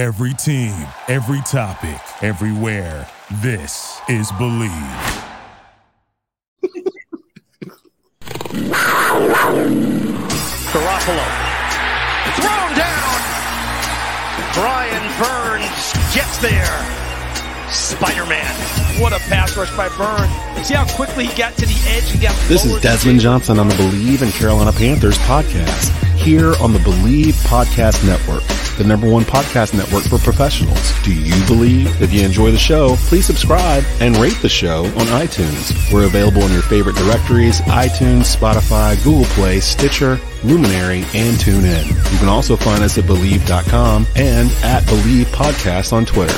Every team, every topic, everywhere. This is Bleav. Garoppolo. Thrown down. Brian Burns gets there. Spider-Man. What a pass rush by Burns. See how quickly he got to the edge and got This is Desmond Johnson on the Bleav in Carolina Panthers podcast here on the Bleav Podcast Network, the number one podcast network for professionals. Do you believe? If you enjoy the show, please subscribe and rate the show on iTunes. We're available in your favorite directories, iTunes, Spotify, Google Play, Stitcher, Luminary, and TuneIn. You can also find us at Bleav.com and at Bleav Podcast on Twitter.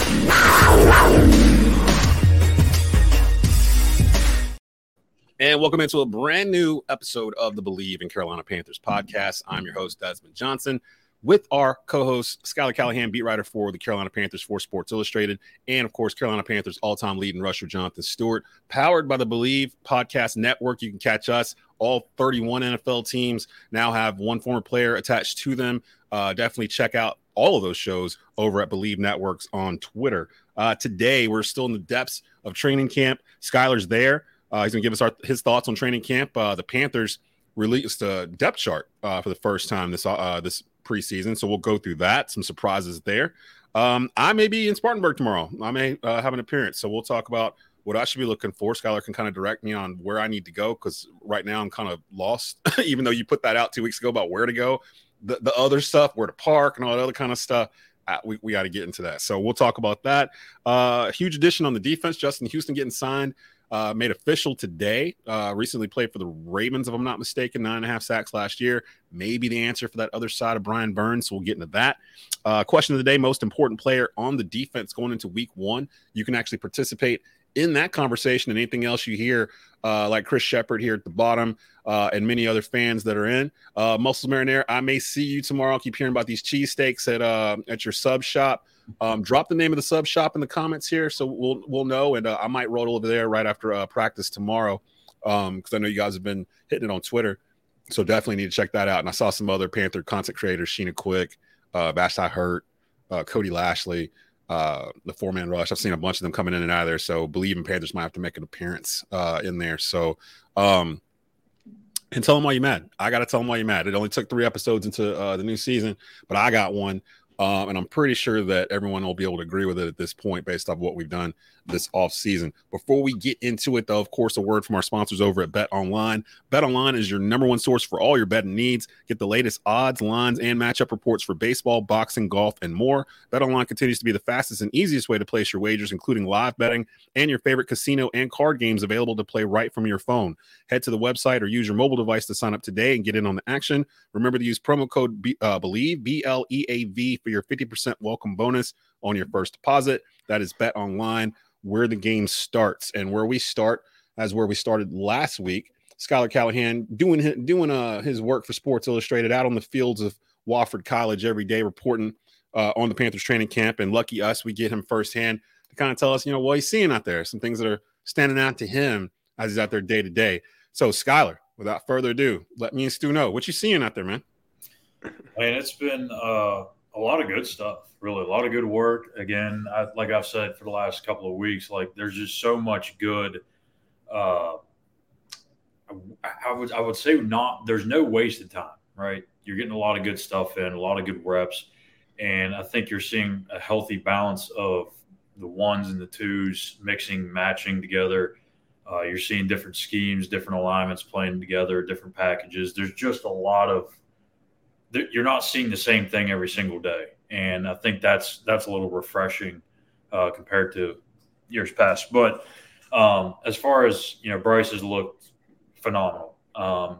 And welcome into a brand new episode of the Bleav in Carolina Panthers podcast. I'm your host, Desmond Johnson, with our co host, Schuyler Callihan, beat writer for the Carolina Panthers for Sports Illustrated, and of course, Carolina Panthers all time leading rusher, Jonathan Stewart. Powered by the Bleav Podcast Network, you can catch us. All 31 NFL teams now have one former player attached to them. Uh, definitely check out all of those shows over at Bleav Networks on Twitter. Uh, today, we're still in the depths of training camp. Schuyler's there. Uh, he's going to give us our, his thoughts on training camp. Uh, the Panthers released a depth chart uh, for the first time this uh, this preseason, so we'll go through that. Some surprises there. Um, I may be in Spartanburg tomorrow. I may uh, have an appearance, so we'll talk about what I should be looking for. Schuyler can kind of direct me on where I need to go because right now I'm kind of lost. Even though you put that out two weeks ago about where to go, the, the other stuff, where to park, and all that other kind of stuff. Uh, we, we got to get into that. So we'll talk about that. Uh, huge addition on the defense. Justin Houston getting signed uh, made official today. Uh, recently played for the Ravens, if I'm not mistaken, nine and a half sacks last year. Maybe the answer for that other side of Brian Burns. So we'll get into that. Uh, question of the day: Most important player on the defense going into Week One. You can actually participate in that conversation and anything else you hear, uh, like Chris Shepard here at the bottom, uh, and many other fans that are in. Uh, Muscles Marinara, I may see you tomorrow. I'll keep hearing about these cheesesteaks at uh, at your sub shop. Um, drop the name of the sub shop in the comments here, so we'll we'll know, and uh, I might roll over there right after uh, practice tomorrow, Um, because um, I know you guys have been hitting it on Twitter, so definitely need to check that out. And I saw some other Panther content creators: Sheena Quick, uh, Vashti Hurt, uh, Cody Lashley, uh, the four man rush. I've seen a bunch of them coming in and out of there. So believe in Panthers might have to make an appearance uh, in there. So, um, and tell them why you're mad. I got to tell them why you're mad. It only took three episodes into uh, the new season, but I got one. Um, and I'm pretty sure that everyone will be able to agree with it at this point based off what we've done this off season. Before we get into it, though, of course, a word from our sponsors over at Bet Online. Bet Online is your number one source for all your betting needs. Get the latest odds, lines, and matchup reports for baseball, boxing, golf, and more. Bet Online continues to be the fastest and easiest way to place your wagers, including live betting and your favorite casino and card games available to play right from your phone. Head to the website or use your mobile device to sign up today and get in on the action. Remember to use promo code B, uh, Bleav B L E A V for your 50% welcome bonus on your first deposit. That is Bet Online where the game starts and where we start as where we started last week. Schuyler Callihan doing doing uh, his work for Sports Illustrated out on the fields of Wofford College every day, reporting uh, on the Panthers training camp. And lucky us, we get him firsthand to kind of tell us, you know, what he's seeing out there, some things that are standing out to him as he's out there day to day. So, Schuyler, without further ado, let me and Stu know what you seeing out there, man. Man, it's been uh, a lot of good stuff really a lot of good work. Again, I, like I've said for the last couple of weeks, like there's just so much good. Uh, I, I would I would say not. There's no wasted time, right? You're getting a lot of good stuff in, a lot of good reps, and I think you're seeing a healthy balance of the ones and the twos mixing, matching together. Uh, you're seeing different schemes, different alignments playing together, different packages. There's just a lot of. You're not seeing the same thing every single day and I think that's that's a little refreshing uh, compared to years past. But um, as far as you know, Bryce has looked phenomenal. Um,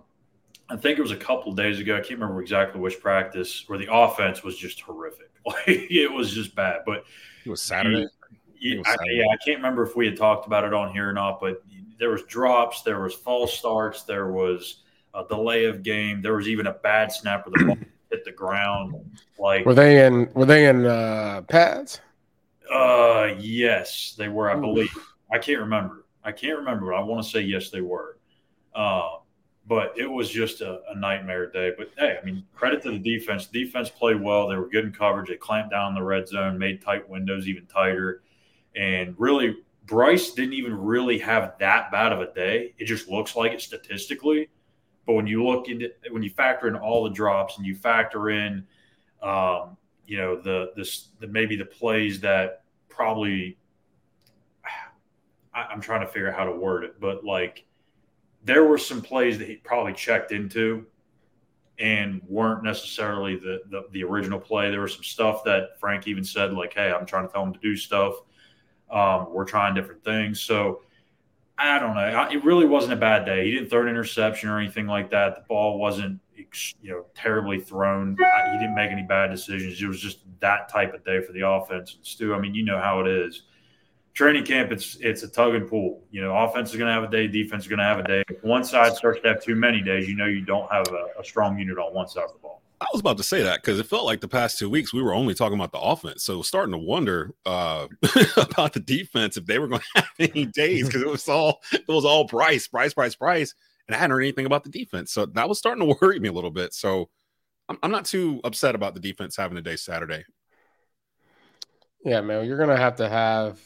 I think it was a couple days ago. I can't remember exactly which practice where the offense was just horrific. Like it was just bad. But it was Saturday. He, was Saturday. I, yeah, I can't remember if we had talked about it on here or not. But there was drops, there was false starts, there was a delay of game, there was even a bad snap where the ball hit the ground. Like were they in were they in uh, pads? Uh, yes, they were. I believe. I can't remember. I can't remember, but I want to say yes, they were. Uh, but it was just a, a, nightmare day. But hey, I mean, credit to the defense. The defense played well. They were good in coverage. They clamped down in the red zone, made tight windows even tighter. And really, Bryce didn't even really have that bad of a day. It just looks like it statistically. But when you look into when you factor in all the drops and you factor in, um, you know, the this the maybe the plays that probably I, I'm trying to figure out how to word it, but like there were some plays that he probably checked into and weren't necessarily the, the, the original play. There was some stuff that Frank even said, like, "Hey, I'm trying to tell him to do stuff. Um, we're trying different things." So I don't know. It really wasn't a bad day. He didn't throw an interception or anything like that. The ball wasn't, you know, terribly thrown. He didn't make any bad decisions. It was just that type of day for the offense. And Stu, I mean, you know how it is training camp, it's it's a tug and pull. You know, offense is going to have a day, defense is going to have a day. If one side starts to have too many days, you know you don't have a, a strong unit on one side of the ball. I was about to say that because it felt like the past two weeks we were only talking about the offense, so starting to wonder uh, about the defense if they were going to have any days because it was all it was all Bryce, Bryce, Bryce, Bryce, and I hadn't heard anything about the defense, so that was starting to worry me a little bit. So I'm, I'm not too upset about the defense having a day Saturday. Yeah, man, you're gonna have to have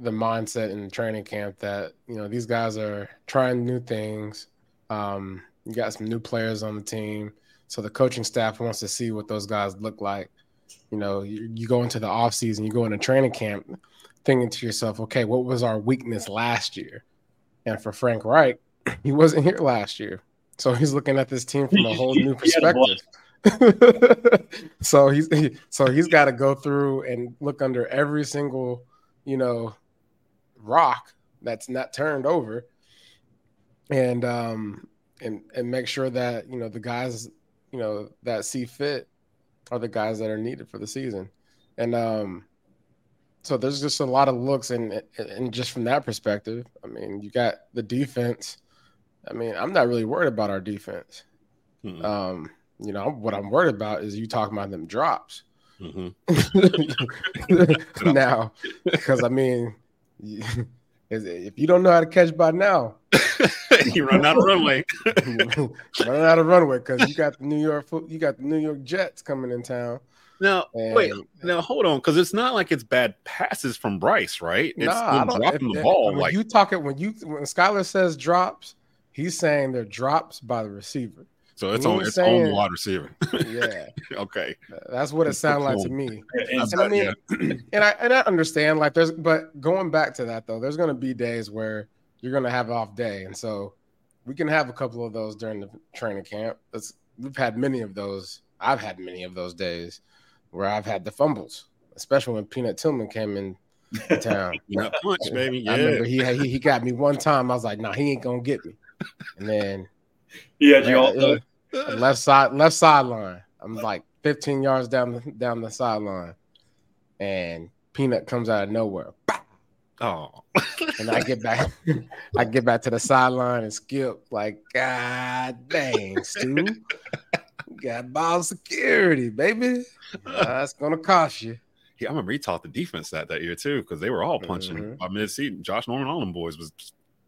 the mindset in training camp that you know these guys are trying new things. Um, you got some new players on the team, so the coaching staff wants to see what those guys look like. You know, you, you go into the off season, you go into training camp, thinking to yourself, okay, what was our weakness last year? And for Frank Reich, he wasn't here last year, so he's looking at this team from a whole new perspective. so he's he, so he's got to go through and look under every single you know, rock that's not turned over, and um, and and make sure that you know the guys you know that see fit are the guys that are needed for the season, and um, so there's just a lot of looks and and just from that perspective, I mean, you got the defense. I mean, I'm not really worried about our defense. Mm-hmm. Um, you know, what I'm worried about is you talking about them drops. Mm-hmm. now, because I mean, if you don't know how to catch by now, you run out of runway. run out of runway because you got the New York you got the New York Jets coming in town. Now and, wait, now hold on, because it's not like it's bad passes from Bryce, right? It's nah, dropping the ball. When like you talking when you when Schuyler says drops, he's saying they're drops by the receiver. So it's on its saying, own wide receiver. yeah. okay. That's what it sounds like to me. And, and I mean, yeah. and I and I understand like there's but going back to that though, there's gonna be days where you're gonna have off day. And so we can have a couple of those during the training camp. That's, we've had many of those. I've had many of those days where I've had the fumbles, especially when Peanut Tillman came in town. Peanut punch, baby. Yeah. I remember he, he he got me one time. I was like, nah, he ain't gonna get me. And then yeah, you all left side, left sideline. I'm like 15 yards down the down the sideline, and Peanut comes out of nowhere. Oh, and I get back, I get back to the sideline and skip like, God dang, Stu, got ball security, baby. Uh, that's gonna cost you. Yeah, I remember he taught the defense that that year too because they were all punching. Mm-hmm. I mean, see, Josh Norman, all them boys was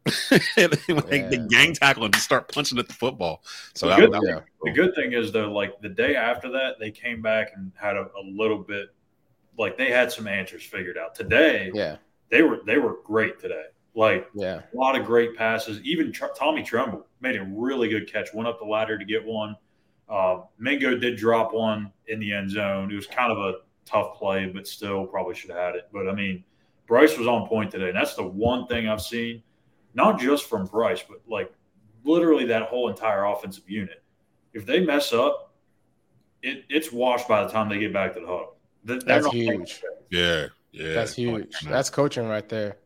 like yeah. the gang tackle and just start punching at the football. So the, good, thing, the good thing is though, like the day after that, they came back and had a, a, little bit, like they had some answers figured out. Today, yeah, they were they were great today. Like yeah, a lot of great passes. Even Tr- Tommy Tremble made a really good catch. Went up the ladder to get one. Uh, Mingo did drop one in the end zone. It was kind of a tough play, but still probably should have had it. But I mean, Bryce was on point today, and that's the one thing I've seen not just from Bryce, but like literally that whole entire offensive unit. If they mess up, it, it's washed by the time they get back to the huddle. They're That's huge. Yeah, yeah. That's huge. That's coaching right there.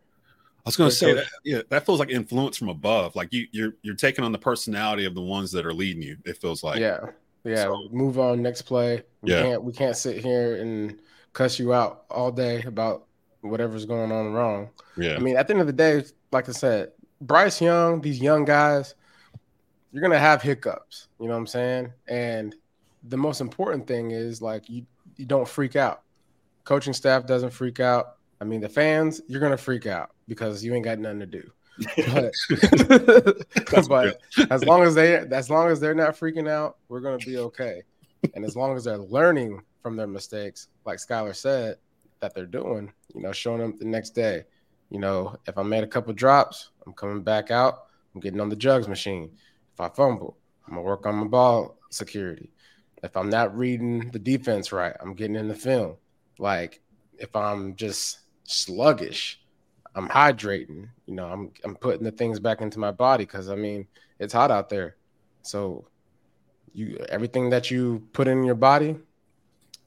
I was going to say that. Yeah, that feels like influence from above. Like you, you're you're taking on the personality of the ones that are leading you. It feels like. Yeah, yeah. So, move on. Next play. We yeah. can't we can't sit here and cuss you out all day about whatever's going on wrong. Yeah. I mean, at the end of the day, like I said, Bryce Young, these young guys, you're gonna have hiccups. You know what I'm saying? And the most important thing is like you you don't freak out. Coaching staff doesn't freak out. I mean, the fans, you're gonna freak out because you ain't got nothing to do. but, but as long as they as long as they're not freaking out, we're gonna be okay. And as long as they're learning from their mistakes, like Schuyler said, that they're doing, you know, showing them the next day. You know, if I made a couple drops, I'm coming back out. I'm getting on the jugs machine. If I fumble, I'm gonna work on my ball security. If I'm not reading the defense right, I'm getting in the film. Like if I'm just sluggish, I'm hydrating. You know, I'm I'm putting the things back into my body because I mean it's hot out there. So you everything that you put in your body,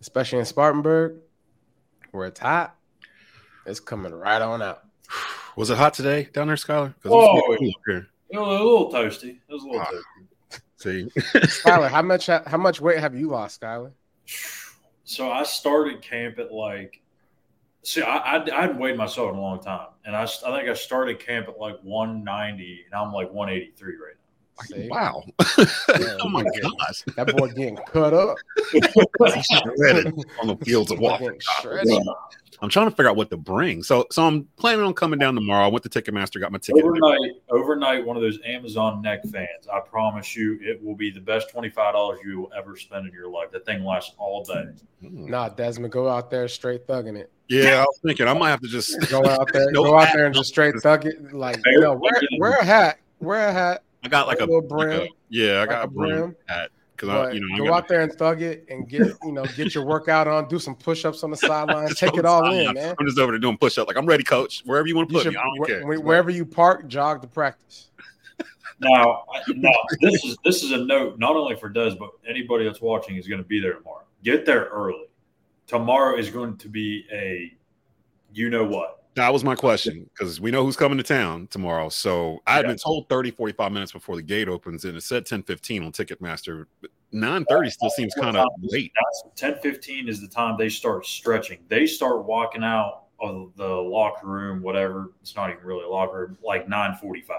especially in Spartanburg, where it's hot, it's coming right on out. Was it hot today down there, Schuyler? Oh, it was a little toasty. It was a little Ah. toasty. See, Schuyler, how much how much weight have you lost, Schuyler? So I started camp at like, see, I, I, I hadn't weighed myself in a long time. And I I think I started camp at like 190, and I'm like 183 right now. See? wow. Yeah, oh my yeah. gosh. That boy getting cut up. Shredded on the fields of walking. Getting shredded. I'm trying to figure out what to bring. So, so I'm planning on coming down tomorrow. I went to Ticketmaster, got my ticket. Overnight, overnight, one of those Amazon neck fans. I promise you, it will be the best $25 you will ever spend in your life. That thing lasts all day. Hmm. Nah, Desmond, go out there straight thugging it. Yeah, I was thinking I might have to just. Go out there, No go out there and just straight thug it. Like, you know, wear, wear a hat, wear a hat, I got like a, little like brim, a- yeah, I got like a a brim brim. hat because I, you know, I go got out there and thug it and get you know get your workout on, do some push-ups on the sideline, take it all in, man. I'm just over there doing push up. Like I'm ready, coach. Wherever you want to You put should, me, I don't wh- care. wh- wherever you park, jog to practice. Now, I- now this is this is a note not only for Des, but anybody that's watching is going to be there tomorrow. Get there early. Tomorrow is going to be a, you know what? That was my question because we know who's coming to town tomorrow. So I had Yeah. been told 30, 45 minutes before the gate opens, and it said 10 15 on Ticketmaster. But 9 30 still seems kind of late. That's 10 15 is the time they start stretching. They start walking out of the locker room, whatever. It's not even really a locker room, like 9 45.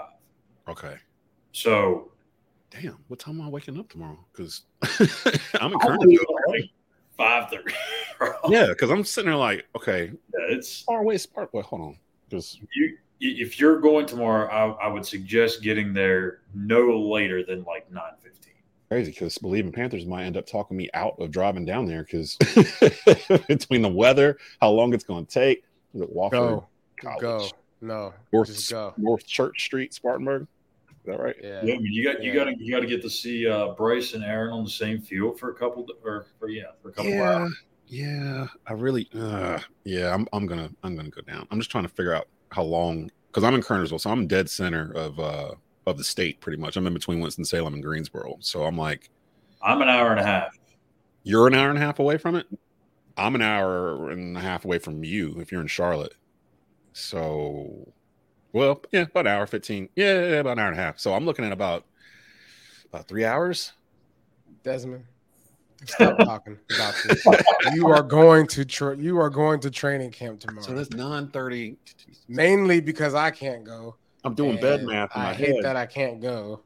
Okay. So Damn. What time am I waking up tomorrow? Because I'm in leave 5 30. Yeah, because I'm sitting there like, okay, it's far away is Spark. Wait, hold on. Because you. If you're going tomorrow, I, I would suggest getting there no later than like nine fifteen. crazy because believing Panthers might end up talking me out of driving down there because between the weather, how long it's going to take, is it Wofford Go, College, go, no, North, just go. North Church Street, Spartanburg. Is that right? Yeah, Yeah, I mean, you got you Yeah. got to you got to get to see uh, Bryce and Aaron on the same field for a couple or for yeah for a couple Yeah, hours. Yeah. I really, uh, yeah. I'm, I'm gonna, I'm gonna go down. I'm just trying to figure out how long because I'm in Kernersville, so I'm dead center of uh of the state pretty much. I'm in between Winston Salem and Greensboro, so I'm like, I'm an hour and a half. you're an hour and a half away from it. I'm an hour and a half away from you if you're in Charlotte. So, well, yeah, about an hour, 15. Yeah, yeah, about an hour and a half. So I'm looking at about about three hours. Desmond, stop talking about this. You are going to tra- you are going to training camp tomorrow. So that's 9:30. mainly because I can't go. I'm doing bed math in I hate head. that I can't go.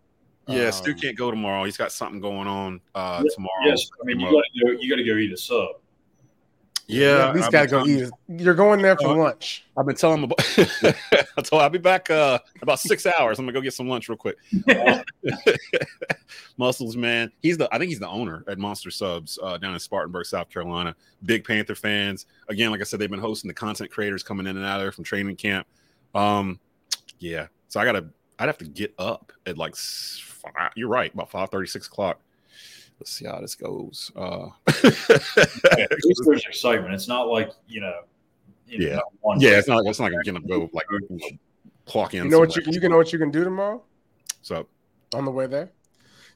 Yeah, Um, Stu can't go tomorrow. He's got something going on uh Yeah, tomorrow. Yes, I mean you got to go. You got to go eat a sub. Yeah, at least gotta go eat. You're going there for lunch. I've been telling him about. I told I'll be back uh about six hours. I'm gonna go get some lunch real quick. Muscles, man. He's the I think he's the owner at Monster Subs uh, down in Spartanburg, South Carolina. Big Panther fans. Again, like I said, they've been hosting the content creators coming in and out of there from training camp. Um, yeah. So I gotta I'd have to get up at like five, you're right about five thirty six o'clock. Let's see how this goes. Uh, At least there's excitement. It's not like you know. you know, Yeah. one yeah, it's not it's not gonna go like you know, clock in. You know what you you can know what you can do tomorrow So on the way there.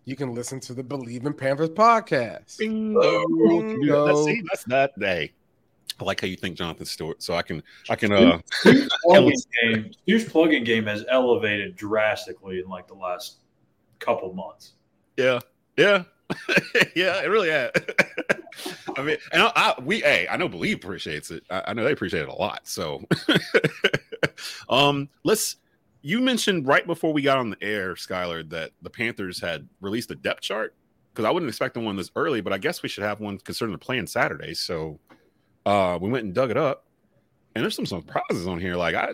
You can listen to the Bleav in Panthers podcast. Bingo. Bingo. That's, see, that's that day. I like how you think Jonathan Stewart. So I can I can uh plug-in game. Stu's plug-in game has elevated drastically in like the last couple months. yeah yeah yeah it really has. I mean, and I, I we hey I know Bleav appreciates it. I, I know they appreciate it a lot. So um let's you mentioned right before we got on the air, Schuyler, that the Panthers had released a depth chart because I wouldn't expect the one this early, but I guess we should have one concerning the playing Saturday. So uh we went and dug it up, and there's some surprises on here. Like I,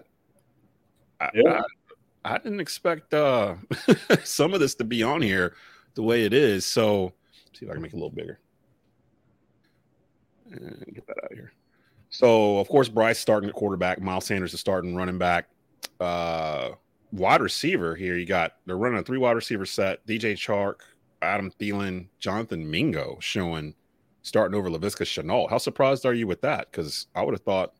I, Yeah. I didn't expect uh some of this to be on here the way it is. So see if I can make it a little bigger. And get that out of here. So of course Bryce starting at quarterback, Miles Sanders is starting running back. Uh wide receiver here, you got they're running a three wide receiver set. DJ Chark, Adam Thielen, Jonathan Mingo showing starting over Laviska Shenault. How surprised are you with that? Because I would have thought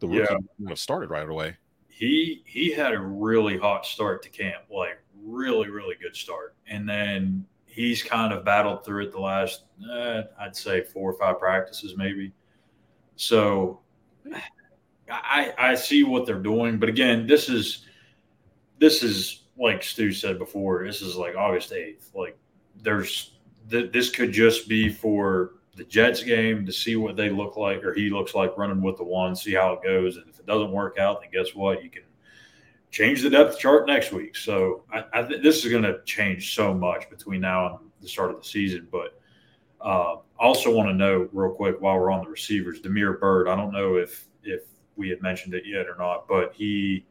the rookie Yeah. would have started right away. he he had a really hot start to camp, like really really good start, and then he's kind of battled through it the last eh, I'd say four or five practices maybe. So I I see what they're doing, but again, this is this is like Stu said before. This is like August eighth. Like there's th- this could just be for the Jets game to see what they look like, or he looks like running with the one, see how it goes. And if it doesn't work out, then guess what? You can change the depth chart next week. So I, I think this is going to change so much between now and the start of the season. But uh, I also want to know real quick while we're on the receivers, Damiere Byrd. I don't know if if we had mentioned it yet or not, but he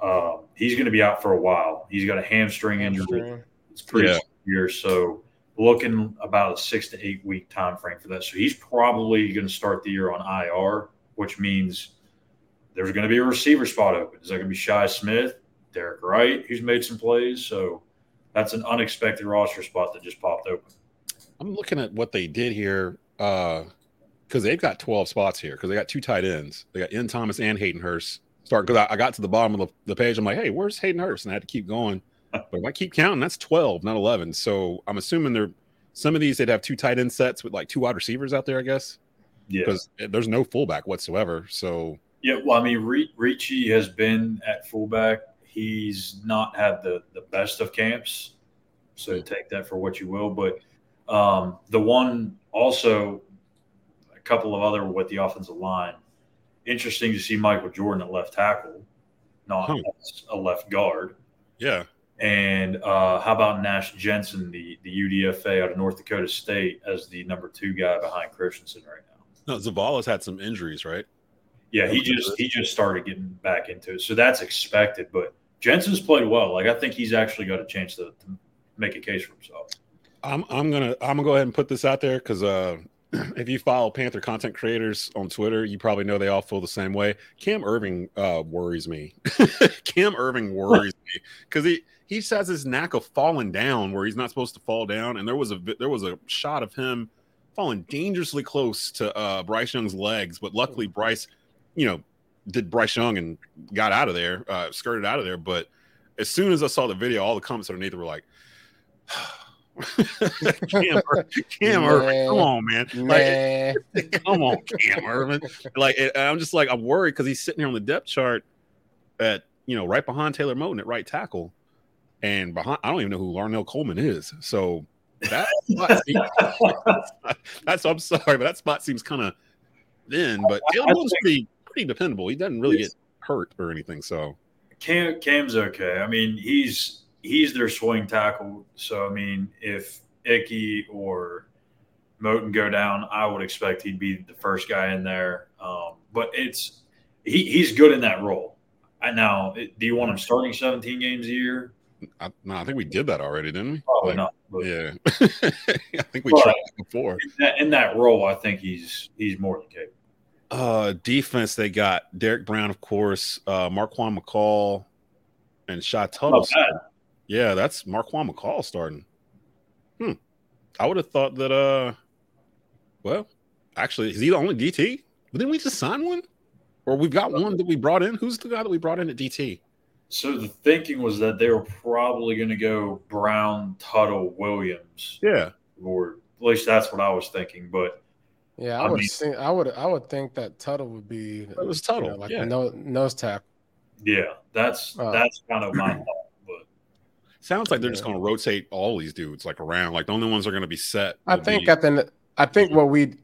uh, he's going to be out for a while. He's got a hamstring injury. It's pretty Yeah. severe. So looking about a six to eight week time frame for that. So he's probably going to start the year on IR, which means there's going to be a receiver spot open. Is that going to be Shi Smith, Derek Wright, who's made some plays? So that's an unexpected roster spot that just popped open. I'm looking at what they did here uh because they've got 12 spots here because they got two tight ends. They got Ian Thomas and Hayden Hurst. Start because I, I got to the bottom of the, the page. I'm like, hey, where's Hayden Hurst? And I had to keep going. But if I keep counting, that's 12, not 11. So I'm assuming they're some of these they'd have two tight end sets with like two wide receivers out there, I guess, Yeah. because there's no fullback whatsoever. So Yeah, well, I mean, Re- Ricci has been at fullback. He's not had the the best of camps, so take that for what you will. But um, the one also, a couple of other with the offensive line. Interesting to see Michael Jordan at left tackle, not as a left guard. yeah, And uh, how about Nash Jensen, the the UDFA out of North Dakota State, as the number two guy behind Christensen right now? no, Zavala's had some injuries, right? Yeah, he just he just started getting back into it, so that's expected. But Jensen's played well. Like I think he's actually got a chance to, to make a case for himself. I'm I'm gonna I'm gonna go ahead and put this out there because uh, if you follow Panther content creators on Twitter, you probably know they all feel the same way. Cam Erving uh, worries me. Cam Erving worries me because he he just has this knack of falling down where he's not supposed to fall down. And there was a there was a shot of him falling dangerously close to uh, Bryce Young's legs, but luckily Bryce, you know, did Bryce Young and got out of there, uh, skirted out of there. But as soon as I saw the video, all the comments underneath were like. Cam, Cam Erving, come on, man! Like, Nah. come on, Cam Erving. Like, I'm just like, I'm worried because he's sitting here on the depth chart at, you know, right behind Taylor Moton at right tackle, and behind, I don't even know who Larnell Coleman is. So that seems- that's, I'm sorry, but that spot seems kind of thin. But Taylor Moton's pretty, pretty dependable. He doesn't really get hurt or anything. So Cam Cam's okay. I mean, he's he's their swing tackle. So I mean, if Icky or Moton go down, I would expect he'd be the first guy in there. Um, but it's he, he's good in that role. I now, do you want him starting 17 games a year? I, no, I think we did that already, didn't we? Probably Like, not. But Yeah, I think we tried it before. in, that, in that role, I think he's he's more than capable. Uh, defense, they got Derrick Brown, of course, uh, Marquan McCall, and Shy Tuttle. Bad. Yeah, that's Marquan McCall starting. Hmm. I would have thought that. Uh, well, actually, is he the only DT? But didn't we just sign one? Or we've got one that we brought in? Who's the guy that we brought in at DT? So the thinking was that they were probably going to go Brown, Tuttle, Williams, Yeah. or at least that's what I was thinking. But Yeah, I, I would mean- think I would I would think that Tuttle would be It was Tuttle, you know, like yeah. no, nose tackle. yeah, that's Oh. that's kind of my thought. But Sounds like they're just going to rotate all these dudes like around. Like the only ones that are going to be set. I think be- at the I think what we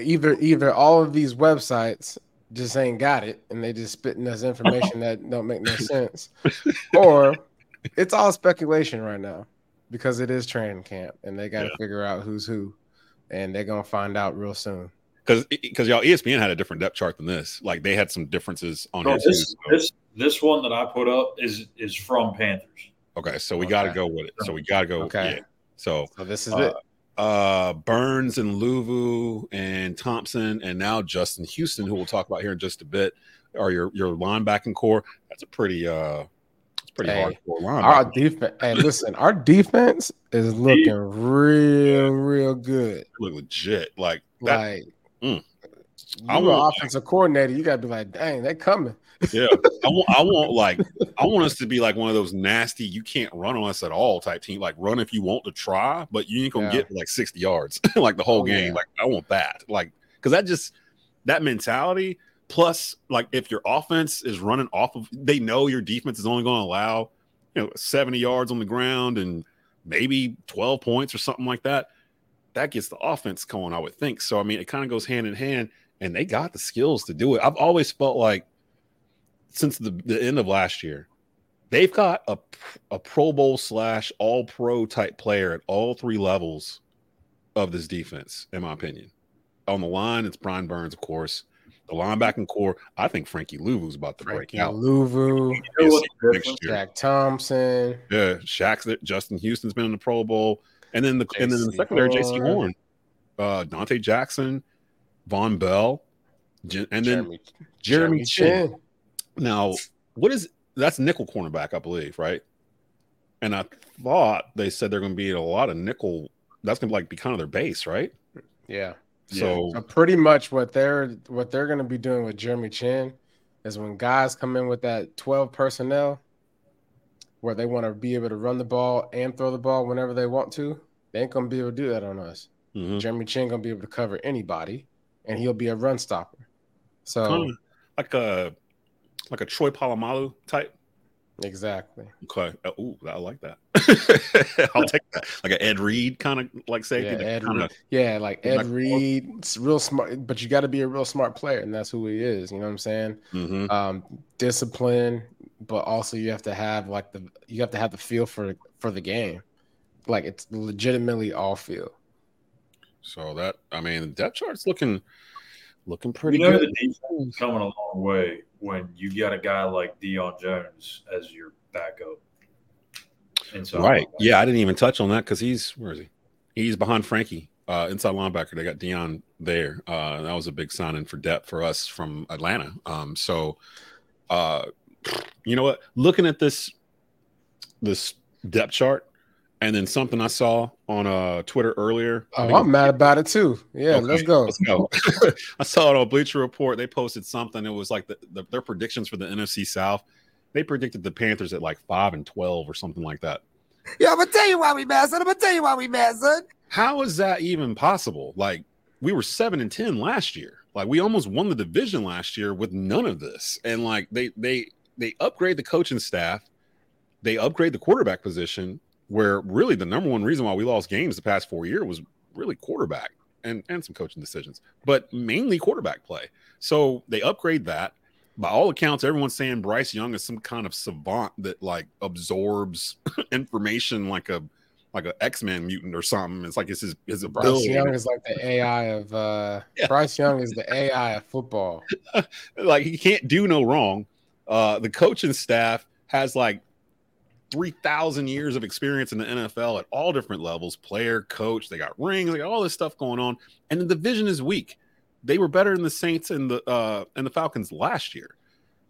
either either all of these websites just ain't got it and they just spitting us information that don't make no sense, or it's all speculation right now because it is training camp and they got to Yeah. figure out who's who, and they're gonna find out real soon. because because y'all ESPN had a different depth chart than this. Like they had some differences on No, here too. this, this this one that I put up is is from Panthers. Okay, so we got to go with it. So we got to go. Okay. Yeah. So So this is Uh, it. uh Burns and Luvu and Thompson and now Justin Houston, who we'll talk about here in just a bit, are your your linebacking core. That's a pretty uh it's pretty Hey, hardcore Our defense. Hey, listen, our defense is looking real, real good. Look legit. Like that Like, Mm. you I an want- offensive coordinator, you gotta be like, dang, they coming. yeah. I want I want like I want us to be like one of those nasty you can't run on us at all type team. Like run if you want to try, but you ain't gonna Yeah. get like 60 yards like the whole Oh, game. yeah. Like I want that. Like because that just that mentality plus like if your offense is running off of they know your defense is only going to allow you know 70 yards on the ground and maybe 12 points or something like that that gets the offense going i would think. So i mean it kind of goes hand in hand and they got the skills to do it. I've always felt like since the, the end of last year they've got a, a pro bowl slash all pro type player at all three levels of this defense in my opinion. On the line it's brian burns of course the linebacking core i think frankie luvu's about to break Frankie out Luvu, You know what's next different? year. Shaq Thompson. Yeah, Shaq's. Justin Houston's been in the Pro Bowl, and then the and then the secondary, Jaycee Horn. Uh, Donte Jackson, Vonn Bell, J- and then Jeremy, Jeremy Chinn. Chinn. Now, what is that's nickel cornerback, I believe, right? And I thought they said they're going to be a lot of nickel. That's going to like be kind of their base, right? Yeah. So So pretty much what they're what they're gonna be doing with Jeremy Chinn is when guys come in with that 12 personnel where they want to be able to run the ball and throw the ball whenever they want to, they ain't gonna be able to do that on us. mhm. Jeremy Chinn gonna be able to cover anybody and he'll be a run stopper. So Kinda like a like a Troy Polamalu type. Exactly. Okay. Uh, ooh, I like that. I'll take that. Like an Ed Reed kind of like safety. Yeah, Ed kinda- Reed. Yeah, like Ed and. Reed, it's real smart, but you got to be a real smart player, and that's who he is. You know what I'm saying? Mhm. um, discipline, but also you have to have like the you have to have the feel for for the game. Like it's legitimately all feel. So that I mean, the depth chart's looking looking pretty good. You know good. the defense is coming a long way when you got a guy like Deion Jones as your backup. Inside right? linebacker. Yeah, I didn't even touch on that because he's where is he? He's behind Frankie, uh, inside linebacker. They got Deion there. Uh, that was a big signing for depth for us from Atlanta. Um, so, uh, you know what? Looking at this this depth chart, and then something I saw on uh Twitter earlier. I Oh, think- I'm mad about it too. Yeah, Okay, let's go. Let's go. I saw it on Bleacher Report. They posted something. It was like the, the, their predictions for the NFC South. They predicted the Panthers at like five and twelve or something like that. Yeah, I'm gonna tell you why we mad, son. I'm gonna tell you why we mad, son. How is that even possible? Like we were seven and ten last year. Like we almost won the division last year with none of this. And like they they they upgrade the coaching staff, they upgrade the quarterback position. Where really the number one reason why we lost games the past four years was really quarterback and and some coaching decisions, but mainly quarterback play. So they upgrade that. By all accounts, everyone's saying Bryce Young is some kind of savant that like absorbs information like a like an X Men mutant or something. It's like it's his his Bryce ability. Young is like the AI of uh Yeah. Bryce Young is the AI of football. like he can't do no wrong. Uh, the coaching staff has like three thousand years of experience in the NFL at all different levels, player, coach. They got rings, they got all this stuff going on, and the division is weak. They were better than the Saints and the uh, and the Falcons last year.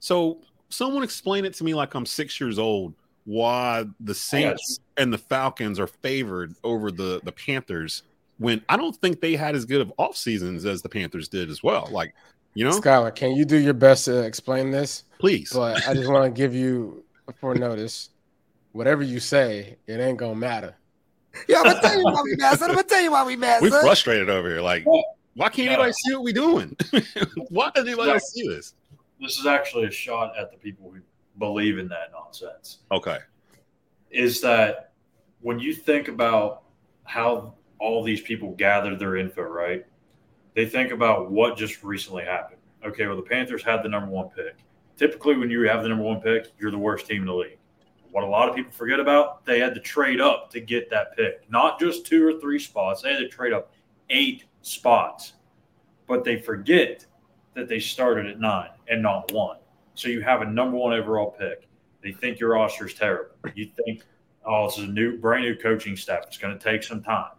So someone explain it to me like I'm six years old. Why the Saints and the Falcons are favored over the the Panthers when I don't think they had as good of off seasons as the Panthers did as well. Like, you know, Schuyler, can you do your best to explain this? please. But I just want to give you for notice. Whatever you say, it ain't gonna matter. Yeah, I'm gonna tell you why we mad, son. I'm gonna tell you why we mad, we son. frustrated over here. Like, why can't Yeah. anybody see what we're doing? why does anybody else see this? This is actually a shot at the people who believe in that nonsense. Okay. Is that when you think about how all these people gather their info, right? They think about what just recently happened. Okay, well, the Panthers had the number one pick. Typically, when you have the number one pick, you're the worst team in the league. What a lot of people forget about, they had to trade up to get that pick. Not just two or three spots, they had to trade up eight spots. but they forget that they started at nine and not one. So you have a number one overall pick. They think your roster is terrible. You think, oh, this is a new, brand new coaching staff. It's going to take some time.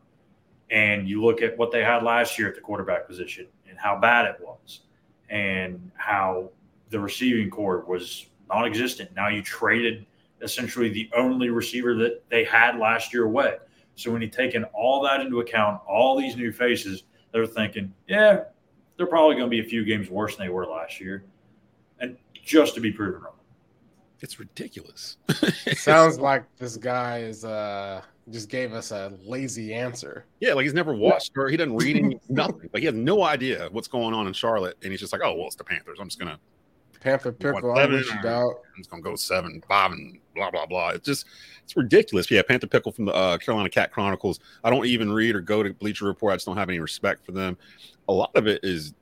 And you look at what they had last year at the quarterback position and how bad it was, and how the receiving core was non-existent. Now you traded essentially the only receiver that they had last year away. So when you taking all that into account, all these new faces, they're thinking, yeah, they're probably going to be a few games worse than they were last year, and just to be proven wrong. It's ridiculous. it Sounds like this guy is uh just gave us a lazy answer. Yeah, like he's never watched or he doesn't read any nothing. Like he has no idea what's going on in Charlotte, and he's just like, oh well, it's the Panthers. I'm just gonna Panther pickle. I'm with you, dog. I'm just gonna go seven, five, and blah blah blah. It's just it's ridiculous. Yeah, Panther Pickle from the uh, Carolina Cat Chronicles. I don't even read or go to Bleacher Report. I just don't have any respect for them. A lot of it is.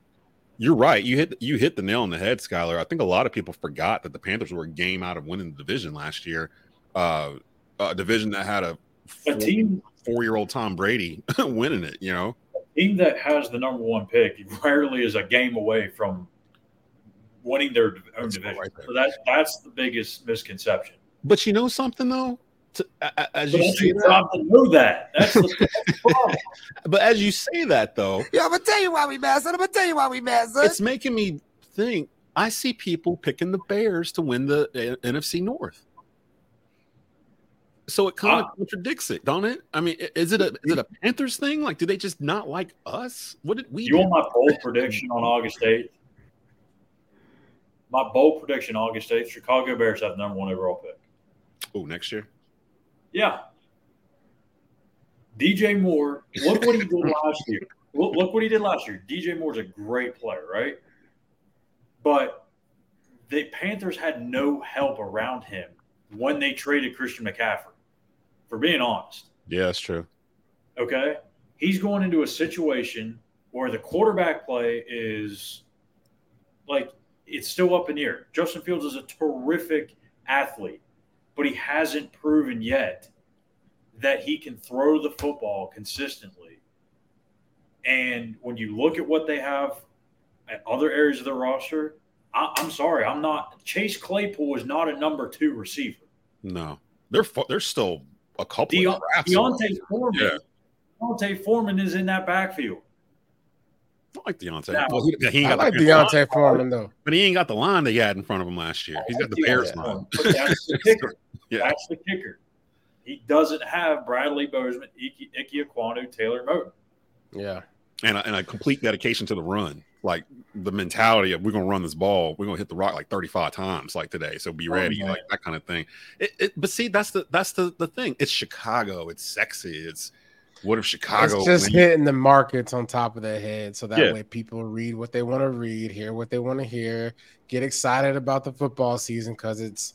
You're right. You hit you hit the nail on the head, Schuyler. I think a lot of people forgot that the Panthers were a game out of winning the division last year. Uh, a division that had a, A team, four year old Tom Brady winning it. You know, team that has the number one pick rarely is a game away from winning their own That's division. right so that that's the biggest misconception. but you know something though. To, a- a- as But you say your that, know that. That's the, that's the problem. but as you say that though, Yo, I'm gonna tell you why we mad, son. I'm gonna tell you why we mad, son. it's making me think. I see people picking the Bears to win the uh, NFC North. So it kind of Ah. contradicts it, don't it? I mean, is it a is it a Panthers thing? Like, do they just not like us? What did we You do? want my bold prediction on August 8th? My bold prediction August 8th, Chicago Bears have the number one overall pick. Oh, next year. Yeah. DJ Moore, look what he did last year. Look, look what he did last year. DJ Moore's a great player, right? But the Panthers had no help around him when they traded Christian McCaffrey, for being honest. Yeah, that's true. Okay. He's going into a situation where the quarterback play is like it's still up in the air. Justin Fields is a terrific athlete, but he hasn't proven yet that he can throw the football consistently. And when you look at what they have at other areas of the roster, I, I'm sorry, I'm not. Chase Claypool is not a number two receiver. No, they're they're still a couple. Deon- of. D'Onta Foreman, Yeah. D'Onta Foreman is in that backfield. I like D'Onta. Now- Well, he, he ain't I got like the, D'Onta Foreman though. but he ain't got the line they had in front of him last year. He's got the Bears line. But that's the kicker. Yeah. That's the kicker. He doesn't have Bradley Bozeman, Iki, Iki Ekwonu, Taylor Moton. Yeah. and a, and a complete dedication to the run. Like the mentality of we're gonna run this ball, we're gonna hit the rock like 35 times like today. So be Oh, ready, man. like that kind of thing. It, it, but see, that's the that's the the thing. It's Chicago. It's sexy. It's what if Chicago? It's just wins? hitting the markets on top of their head, so that Yeah. way people read what they want to read, hear what they want to hear, get excited about the football season because it's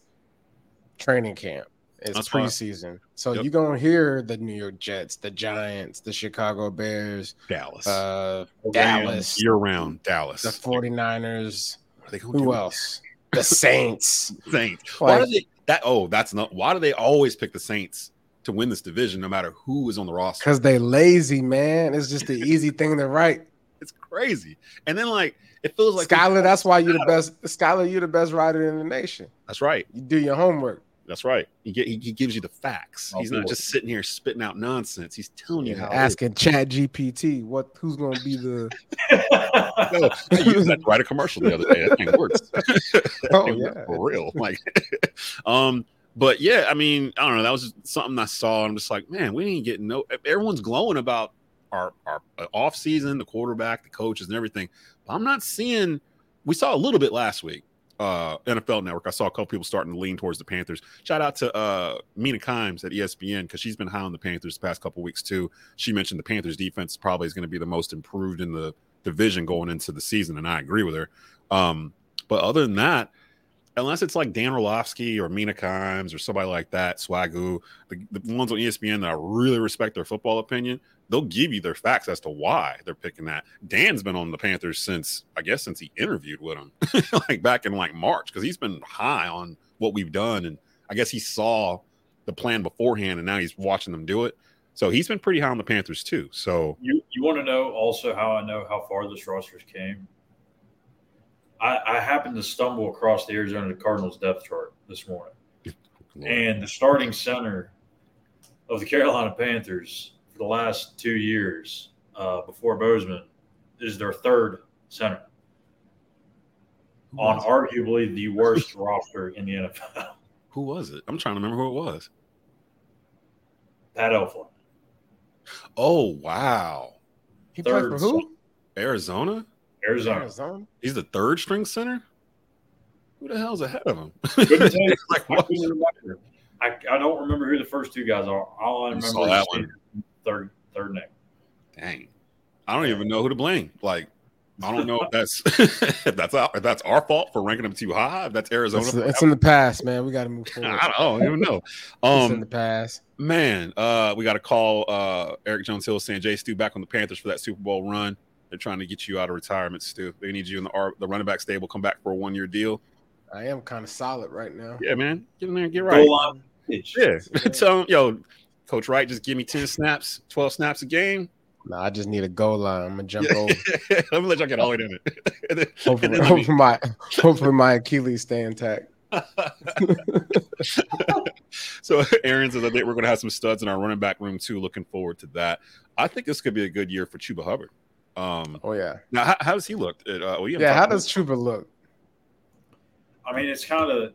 training camp, it's That's right. preseason. So Yep. you're gonna hear the New York Jets, the Giants, the Chicago Bears, Dallas uh, Dallas, year round. Dallas. the 49ers. They Who else? The Saints. Saints. Why Like- do they that? Oh, that's not. Why do they always pick the Saints to win this division, no matter who is on the roster? Because they lazy, man. It's just the easy thing to write. It's crazy. And then like it feels like Schuyler, that's why you're the best. Schuyler, you're the best writer in the nation. That's right. You do your homework. That's right. He, get, he, gives you the facts. Oh, He's not just sitting here spitting out nonsense. He's telling you how. asking Chat GPT what who's going to be the. No, I used that to write a commercial the other day. That thing works. Oh It works yeah, for real. Like, um, but yeah, I mean, I don't know. That was something I saw. I'm just like, man, we ain't getting no. Everyone's glowing about our our off season, the quarterback, the coaches, and everything. But I'm not seeing. We saw a little bit last week. Uh, NFL Network. I saw a couple people starting to lean towards the Panthers. Shout out to uh, Mina Kimes at ESPN because she's been high on the Panthers the past couple weeks too. She mentioned the Panthers defense probably is going to be the most improved in the division going into the season, and I agree with her. Um, but other than that, unless it's like Dan Orlovsky or Mina Kimes or somebody like that, Swagu, the, the ones on ESPN that I really respect their football opinion, they'll give you their facts as to why they're picking that. Dan's been on the Panthers since I guess since he interviewed with them, like back in like March, because he's been high on what we've done, and I guess he saw the plan beforehand, and now he's watching them do it. So he's been pretty high on the Panthers too. So you You want to know also how I know how far this roster's came? I, I happened to stumble across the Arizona Cardinals depth chart this morning, and the starting center of the Carolina Panthers for the last two years uh, before Bozeman is their third center on arguably the worst roster in the NFL. Who was it? I'm trying to remember who it was. Pat Elflein. Oh wow, He played for who? Arizona. Arizona. Arizona. He's the third string center. Who the hell's ahead of him? You. like, I, what? couldn't remember. I, I don't remember who the first two guys are. All I You remember saw is that Steve- third third name. Dang, I don't even know who to blame. Like, I don't know if that's if that's our, if that's our fault for ranking them too high. If that's Arizona, It's, it's in the past, man. We got to move forward. I don't, I don't even know. it's in Um, the past. man, uh, we got to call uh Eric Jones Hill saying Jay Stu back on the Panthers for that Super Bowl run. They're trying to get you out of retirement, Stu. They need you in the R- the running back stable. Come back for a one year deal. I am kind of solid right now. Yeah, man, get in there and get right. Goal line pitch. Yeah, tell him, yo, Coach Reich, just give me ten snaps, twelve snaps a game. No, I just need a goal line. I'm gonna jump over. Let me let y'all get all the way in it. And then- Hopefully, and then let me- hopefully my hopefully my Achilles stay intact. so Aaron says I think we're going to have some studs in our running back room too. Looking forward to that. I think this could be a good year for Chuba Hubbard. Um, Oh yeah, now, how, how does he look? At, uh, well, you haven't yeah. How does Chuba look? I mean, it's kind of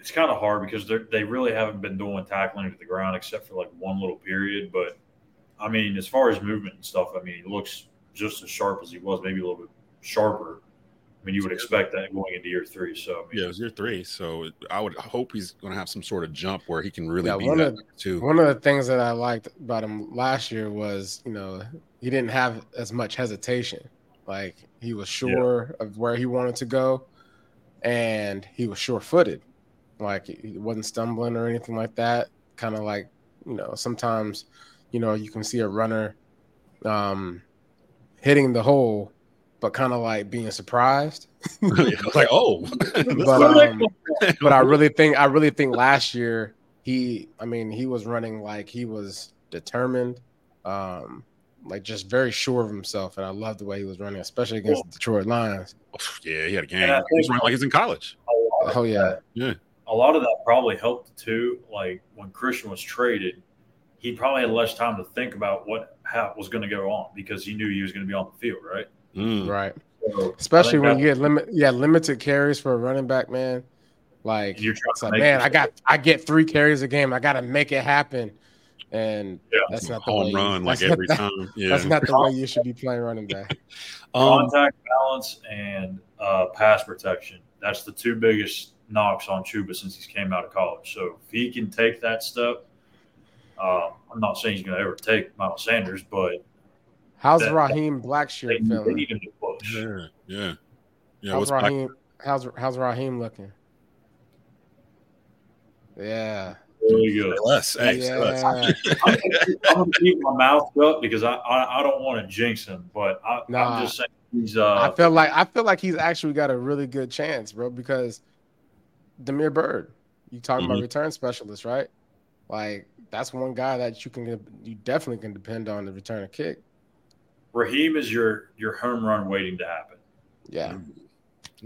it's kind of hard because they they really haven't been doing tackling to the ground except for like one little period. But I mean, as far as movement and stuff, I mean, he looks just as sharp as he was, maybe a little bit sharper. I mean, you would expect that going into year three. So I mean, Yeah, it was year three, so I would hope he's going to have some sort of jump where he can really Yeah, be one that of- number. One of the things that I liked about him last year was, you know, he didn't have as much hesitation. Like he was sure of where he wanted to go, and he was sure-footed. Like he wasn't stumbling or anything like that. Kind of like, you know, sometimes, you know, you can see a runner um, hitting the hole, but kind of like being surprised. Yeah, like, oh, but um, but I really think I really think last year he I mean he was running like he was determined, um, like just very sure of himself, and I love the way he was running, especially against the Detroit Lions. yeah, he had a game. And I He's running like he's in college. Oh yeah, yeah. a lot of that probably helped too. Like when Christian was traded, he probably had less time to think about what how was going to go on because he knew he was going to be on the field, right? Mm. right. So, Especially I think when you that- get limit yeah limited carries for a running back, man. Like You're trying it's to like man, I got I get three carries a game. I got to make it happen, and Yeah. that's not the way. Home you- run like that's not- every time. Yeah. That's not the way you should be playing running back. Um, contact balance and uh, pass protection. That's the two biggest knocks on Chuba since he came out of college. So if he can take that step, uh, I'm not saying he's going to ever take Miles Sanders, but How's That- Raheem they, Blackshear they feeling? need him to push. yeah, yeah, yeah. how's what's back- Raheem? How's how's Raheem looking? Yeah, Really good. Less? Hey, say less. I'm going to keep my mouth shut because I, I, I don't want to jinx him, but I, Nah. I'm just saying he's uh, I feel like I feel like he's actually got a really good chance, bro. Because Damiere Byrd, you talking Mhm. about return specialist, right? Like that's one guy that you can you definitely can depend on to return a kick. Raheem is your your home run waiting to happen. Yeah,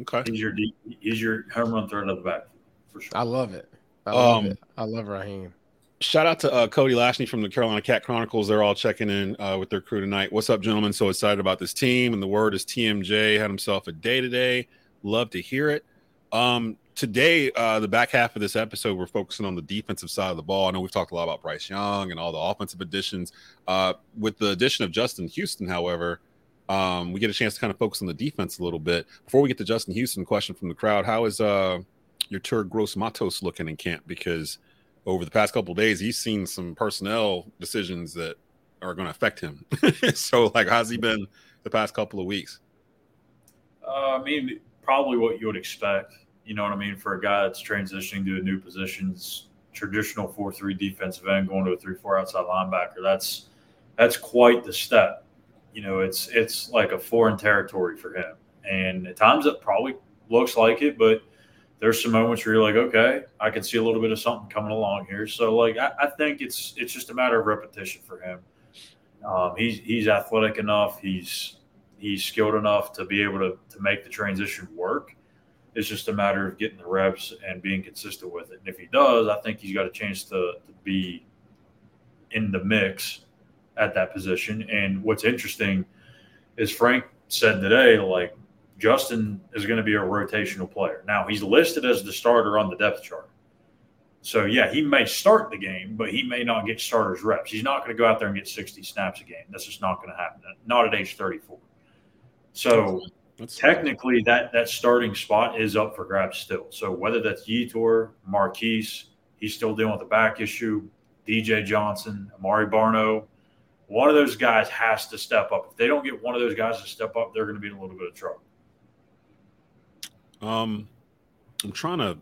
Okay. He's your deep, he's your home run threat of the back for sure. I love it. I love Um, it. I love Raheem. Shout out to uh, Cody Lashney from the Carolina Cat Chronicles. They're all checking in uh, with their crew tonight. What's up, gentlemen? So excited about this team. And the word is TMJ had himself a day today. Love to hear it. Um, today, uh, the back half of this episode, we're focusing on the defensive side of the ball. I know we've talked a lot about Bryce Young and all the offensive additions. Uh, with the addition of Justin Houston, however, um, we get a chance to kind of focus on the defense a little bit. Before we get to Justin Houston, question from the crowd: How is uh, Yetur Gross-Matos looking in camp? Because over the past couple days, he's seen some personnel decisions that are going to affect him. so, like, how's he been the past couple of weeks? Uh, I mean, probably what you would expect. You know what I mean for a guy that's transitioning to a new positions, traditional four three defensive end going to a three four outside linebacker. That's that's quite the step. You know, it's it's like a foreign territory for him, and at times it probably looks like it, but there's some moments where you're like, okay, I can see a little bit of something coming along here. So, like, I, I think it's it's just a matter of repetition for him. Um, he's he's athletic enough. He's he's skilled enough to be able to to make the transition work. It's just a matter of getting the reps and being consistent with it. And if he does, I think he's got a chance to, to be in the mix at that position. And what's interesting is Frank said today, like Justin is going to be a rotational player. Now he's listed as the starter on the depth chart. So yeah, he may start the game, but he may not get starters reps. He's not going to go out there and get 60 snaps a game. That's just not going to happen. Not at age 34. So that's technically that that starting spot is up for grabs still. So whether that's Yetur, Marquise, he's still dealing with a back issue, DJ Johnson, Amare Barno, one of those guys has to step up. If they don't get one of those guys to step up, they're going to be in a little bit of trouble. Um, I'm trying to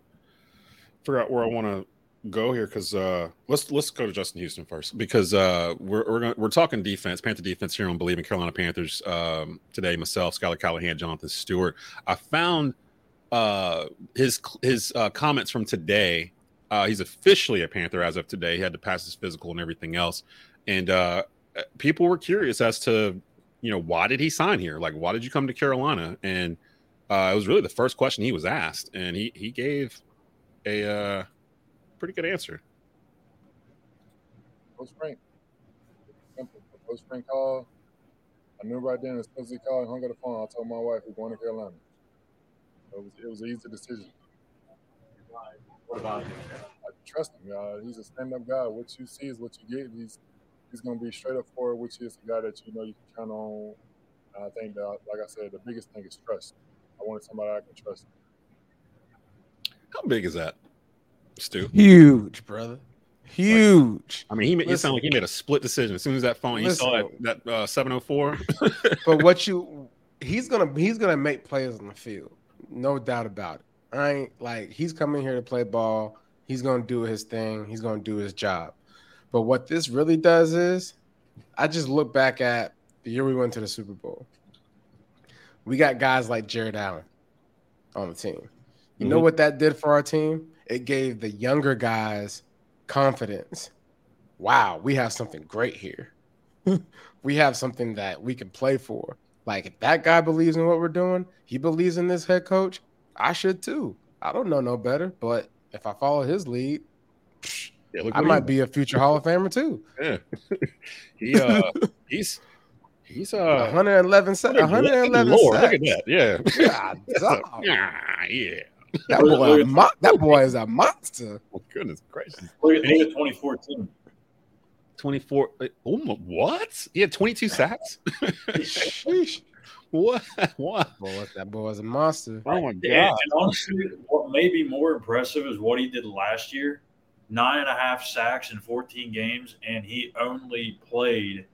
figure out where I want to go here because uh, let's let's go to Justin Houston first because uh, we're we're, gonna, we're talking defense, Panther defense here on Bleav in Carolina Panthers um, today. Myself, Schuyler Callihan, Jonathan Stewart. I found uh, his his uh, comments from today. Uh, he's officially a Panther as of today. He had to pass his physical and everything else, and uh, people were curious as to you know why did he sign here like why did you come to carolina and uh, it was really the first question he was asked and he he gave a uh, pretty good answer Coach Frank. Coach Frank called. I knew right then as soon as he called and hung up the phone, I told my wife we're going to Carolina. It was, it was an easy decision. What about him? I trust him. Uh, he's a stand-up guy. What you see is what you get. He's he's going to be straight up for which is a guy that you know you can count on. And I think that, like I said, the biggest thing is trust. I wanted somebody I can trust. How big is that, Stu? Huge, brother. Huge. I mean, he made, it sounded like he made a split decision as soon as that phone. He saw that that uh, 704. but what you, he's gonna he's gonna make players on the field, no doubt about it. I ain't like he's coming here to play ball. He's gonna do his thing. He's gonna do his job. But what this really does is, I just look back at the year we went to the Super Bowl. We got guys like Jared Allen on the team. You mm-hmm. know what that did for our team? It gave the younger guys confidence. Wow, we have something great here. we have something that we can play for. Like if that guy believes in what we're doing, he believes in this head coach. I should too. I don't know no better, but if I follow his lead, yeah, I might be a future Hall of Famer too. Yeah, he uh, he's he's uh 111 sacks. 111 Lord, Look at that. Yeah. God, yeah, yeah. That boy, mo- that boy is a monster. Oh, goodness gracious. Look at 2014. 24. Oh, what? He had 22 sacks? Sheesh. What? What? Boy, that boy is a monster. Oh my god! And honestly, what may be more impressive is what he did last year nine and a half sacks in 14 games, and he only played.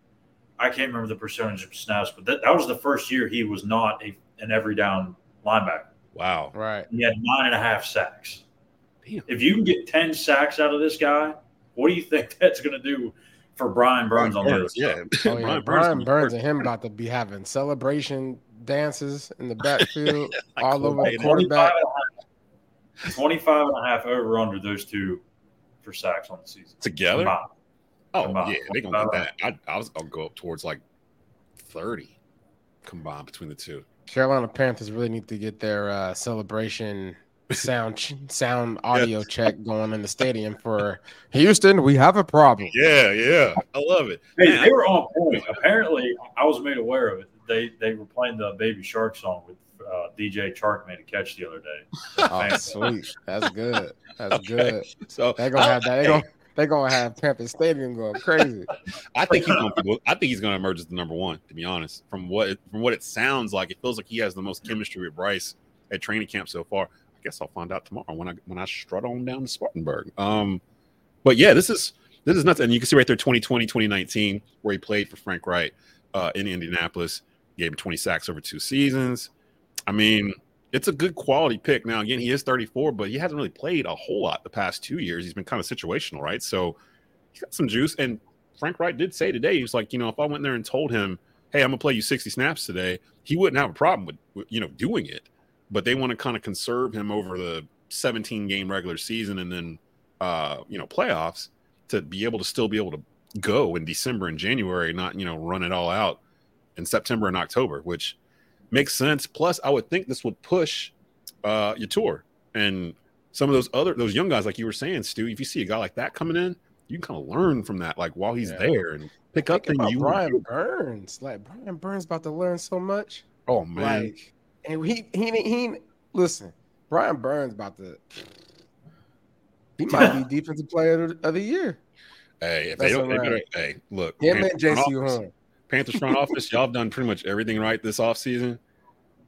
I can't remember the percentage of snaps, but that, that was the first year he was not a, an every down linebacker. Wow. Right. He had nine and a half sacks. Damn. If you can get 10 sacks out of this guy, what do you think that's going to do for Brian Burns on the Yeah. Oh, yeah. Brian, Brian Burns, and him about to be having celebration dances in the backfield all over the quarterback. 25 and a half over under those two for sacks on the season together. Combined. Oh combined. yeah, they're gonna get that. I, I was gonna go up towards like thirty combined between the two. Carolina Panthers really need to get their uh, celebration sound sound audio yeah. check going in the stadium for Houston. We have a problem. Yeah, yeah, I love it. Hey, Man, they were on point. Apparently, I was made aware of it. They they were playing the Baby Shark song with uh, DJ Chark made a catch the other day. oh, sweet. That's good. That's okay. good. So they're gonna have that. They're gonna, they're gonna have Panther Stadium going crazy. I think he's gonna. I think he's gonna emerge as the number one. To be honest, from what it, from what it sounds like, it feels like he has the most chemistry with Bryce at training camp so far. I guess I'll find out tomorrow when I when I strut on down to Spartanburg. Um, but yeah, this is this is nuts, and you can see right there 2020, 2019, where he played for Frank Reich uh, in Indianapolis, gave him 20 sacks over two seasons. I mean, it's a good quality pick. Now, again, he is 34, but he hasn't really played a whole lot the past two years. He's been kind of situational, right? So he's got some juice. And Frank Reich did say today, he was like, you know, if I went there and told him, hey, I'm gonna play you 60 snaps today, he wouldn't have a problem with, with you know, doing it. But they want to kind of conserve him over the 17 game regular season and then uh, you know, playoffs to be able to still be able to go in December and January, not you know run it all out in September and October, which makes sense. Plus, I would think this would push uh, Yetur and some of those other those young guys, like you were saying, Stu. If you see a guy like that coming in, you can kind of learn from that, like while he's Yeah. there, and pick up things you. Brian Burns. Like Brian Burns about to learn so much. oh man, Like, and he he he listen. Brian Burns about to. He might be defensive player of the- year. hey, if that's they don't, they better, hey, look, Him Panthers and Jaycee Horn. Panthers front office, y'all have done pretty much everything right this offseason.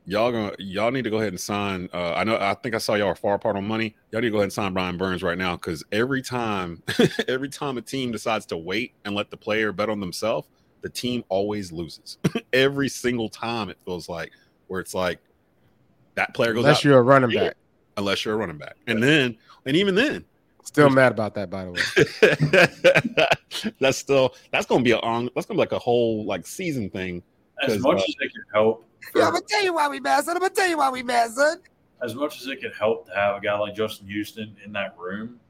Y'all gonna y'all need to go ahead and sign. Uh, I know I think I saw y'all are far apart on money. Y'all need to go ahead and sign Brian Burns right now because every time, every time a team decides to wait and let the player bet on themselves, the team always loses. every single time it feels like where it's like that player goes Unless out you're a running back. unless you're a running back, and then and even then, Still mad about that, by the way. that's still that's gonna be a on that's gonna be like a whole like season thing. As 'Cause, much uh, as it can help, for- Yeah, I'm gonna tell you why we mad, son. I'm gonna tell you why we mad, son. as much as it can help to have a guy like Justin Houston in that room,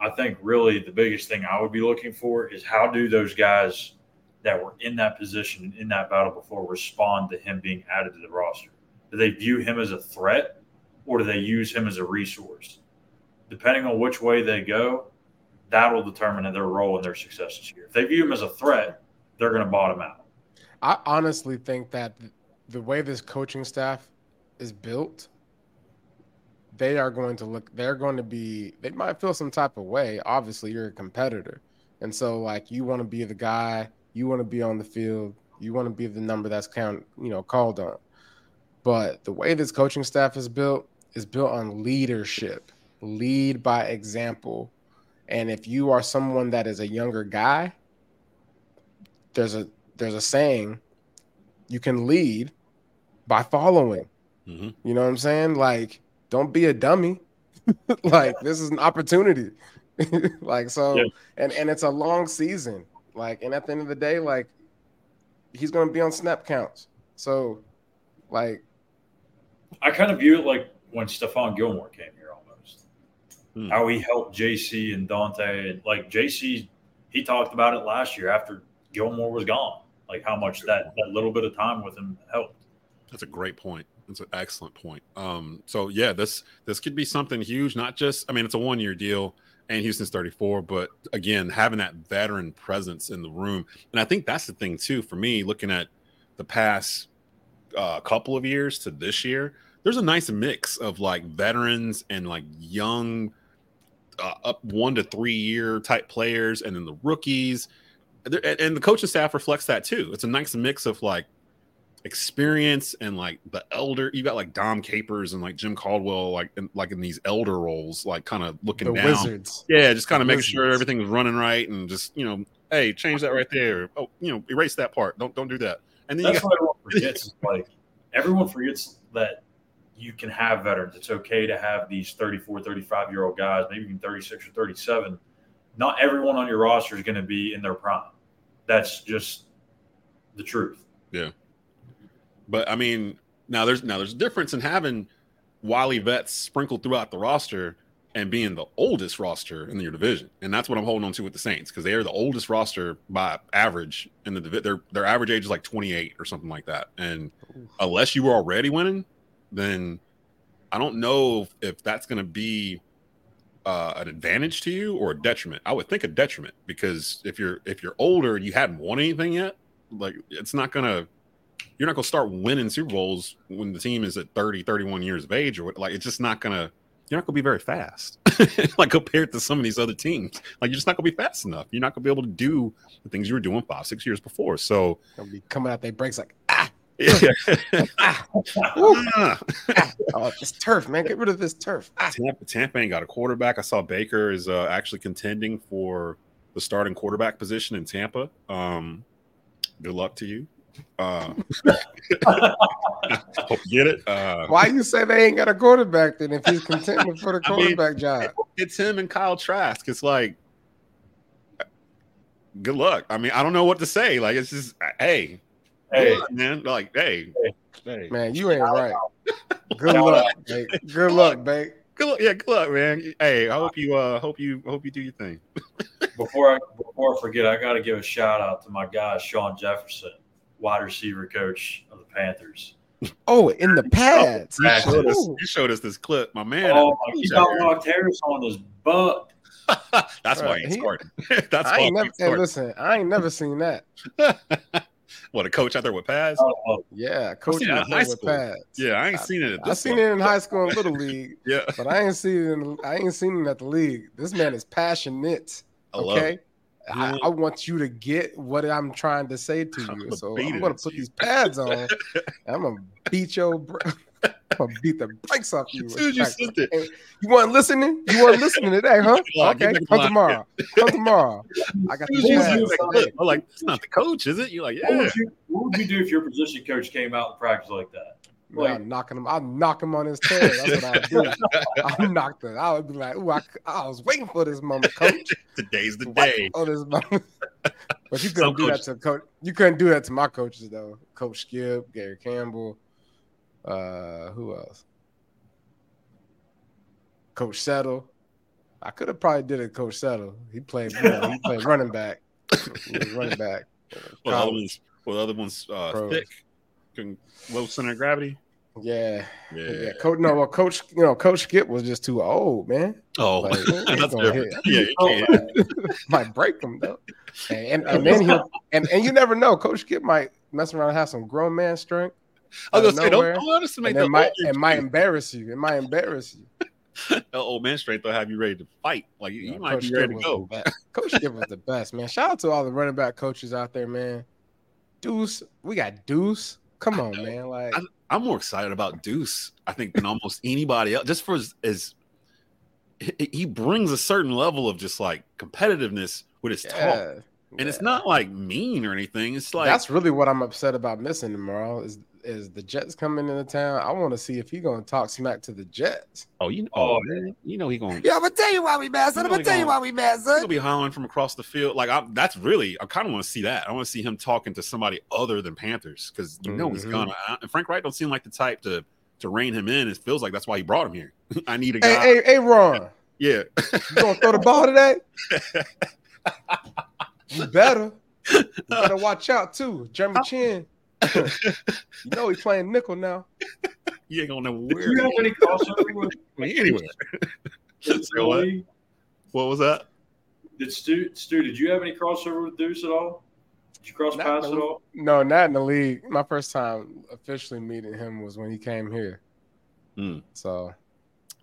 I think really the biggest thing I would be looking for is how do those guys that were in that position and in that battle before respond to him being added to the roster? Do they view him as a threat or do they use him as a resource? Depending on which way they go, that will determine their role and their success this year. If they view him as a threat, they're going to bottom out. I honestly think that the way this coaching staff is built, they are going to look. They're going to be. They might feel some type of way. Obviously, you're a competitor, and so like you want to be the guy. You want to be on the field. You want to be the number that's count. You know, called on. But the way this coaching staff is built is built on leadership. Lead by example. And if you are someone that is a younger guy, there's a there's a saying you can lead by following. Mhm. You know what I'm saying? Like, don't be a dummy. like, this is an opportunity. like, so, Yeah. and and it's a long season. Like, and at the end of the day, like, he's gonna be on snap counts. So, like, I kind of view it like when Stephon Gilmore came here almost. Hmm. How he helped JC and Donte and like JC he talked about it last year after Gilmore was gone. Like how much that, that little bit of time with him helped. That's a great point. That's an excellent point. Um, so yeah, this this could be something huge. Not just, I mean, it's a one year deal, and Houston's 34, but again, having that veteran presence in the room, and I think that's the thing too for me. Looking at the past uh, couple of years to this year, there's a nice mix of like veterans and like young, uh, up one to three year type players, and then the rookies. And and the coaching staff reflects that too. It's a nice mix of like experience and like the elder you got like Dom Capers and like Jim Caldwell like in, like in these elder roles like kind of looking the down Wizards. yeah just kind of making sure Wizards. everything's running right and just you know hey change that right there oh you know erase that part don't don't do that and then you That's got, what everyone forgets. is like everyone forgets that you can have veterans. It's okay to have these 34, 35 year old guys, maybe even 36 or 37. Not everyone on your roster is going to be in their prime. That's just the truth. Yeah. But I mean now there's now there's a difference in having wily vets sprinkled throughout the roster and being the oldest roster in your division, and that's what I'm holding on to with the Saints because they are the oldest roster by average in the divi- their their average age is like 28 or something like that. And unless you were already winning, then I don't know if, if that's going to be uh, an advantage to you or a detriment. I would think a detriment because if you're if you're older and you hadn't won anything yet, like it's not gonna you're not gonna start winning Super Bowls when the team is at 30, 31 years of age or like it's just not gonna you're not gonna be very fast. like compared to some of these other teams. Like you're just not gonna be fast enough. You're not gonna be able to do the things you were doing five, six years before. So They'll be coming out their breaks like, yeah. ah, Ah. oh, this turf, man. Get rid of this turf. Ah. Tampa, Tampa ain't got a quarterback. I saw Baker is uh, actually contending for the starting quarterback position in Tampa. Um, good luck to you. Uh, hope you get it. Uh, Why you say they ain't got a quarterback then if he's contending for the I mean- quarterback job? it's him and Kyle Trask. It's like, good luck. I mean, I don't know what to say. Like, it's just, hey, Hey, man. Like, hey, hey, Man, you ain't right. Good luck, babe. Good luck, babe. good luck. Yeah, good luck, man. Hey, I hope you, uh, hope you, hope you do your thing. before I before I forget, I got to give a shout out to my guy Shawn Jefferson, wide receiver coach of the Panthers. Oh, in the pads. You showed, us, Ooh. you showed us this clip, my man. Oh, he got Mark Harris on his butt. That's why Right, he's he- starting. That's I why ain't never. he's Hey, listen, I ain't never seen that. what a coach out there with pads? Oh, oh Yeah, coach seen in out there high with school. pads. Yeah, I ain't seen it. At I seen it in high school and little league, Yeah, but I ain't seen it. In, I ain't seen it at the league. This man is passionate. I Okay. I, I want you to get what I'm trying to say to I'm you. So beat I'm gonna put you. these pads on. I'm gonna beat your. br- I'm gonna beat the brakes off you. As soon as you Like, sent it, hey, You want listening? You want listening today, huh? Okay, come tomorrow. Come tomorrow. I got as these soon as you pads. sent I'm like, it's not the coach, is it? You're like, What, yeah. would you, what would you do if your position coach came out in practice like that? Man, I'm knocking him. I'll knock him on his tail. That's what I'll do. I'll knock. I would be like, "Ooh, I, I was waiting for this moment, coach. Today's the Wait day. for this moment." But you couldn't do that to coach. You couldn't do that to my coaches though. Coach Skip, Gary Campbell, uh, who else? Coach Settle. I could have probably did it, Coach Settle. He played. You know, he played running back. He was running back. Well, the other ones, well, the other ones, uh, thick, low center of gravity. Yeah, Yeah. yeah. Coach, no, well, Coach, you know, Coach Skip was just too old, man. Oh, Like, that's different. hit. Yeah, you can't. might break him though. And, and, and then he'll and, and you never know. Coach Skip might mess around and have some grown man strength. I was gonna say, don't, nowhere, don't underestimate And the it might it might embarrass you. It might embarrass you. The old man strength. They'll have you ready to fight. Like you, might Coach be Skip ready to go. Coach Skip was the best, man. Shout out to all the running back coaches out there, man. Duce, we got Duce. Come on, man. Like I'm more excited about Duce, I think, than almost anybody else. Just for his, his he- brings a certain level of just like competitiveness with his talk, yeah, and it's not like mean or anything. It's like that's really what I'm upset about missing tomorrow. Is is the Jets coming into town? I want to see if he gonna talk smack to the Jets. oh, you know, Oh, oh, man, you know he gonna Yeah, I'm gonna tell you why we mad, son. I'm gonna tell you gonna- why we mad, He's son. gonna be hollering from across the field. Like I, that's really, I kind of want to see that. I want to see him talking to somebody other than Panthers because you know he's Mhm. gonna. I- And Frank Reich don't seem like the type to to rein him in. It feels like that's why he brought him here. I need a Hey, hey, hey, Ron, Yeah, you gonna throw the ball today? You better. You better watch out too. Jeremy Chinn. you know he's playing nickel now. you ain't gonna know Did where. you have any crossover with I mean, anyway, Did, Say what? what was that? did Stu, Stu, did you have any crossover with Duce at all? Did you cross Not paths at all? No, not in the league. My first time officially meeting him was when he came here. Hmm. So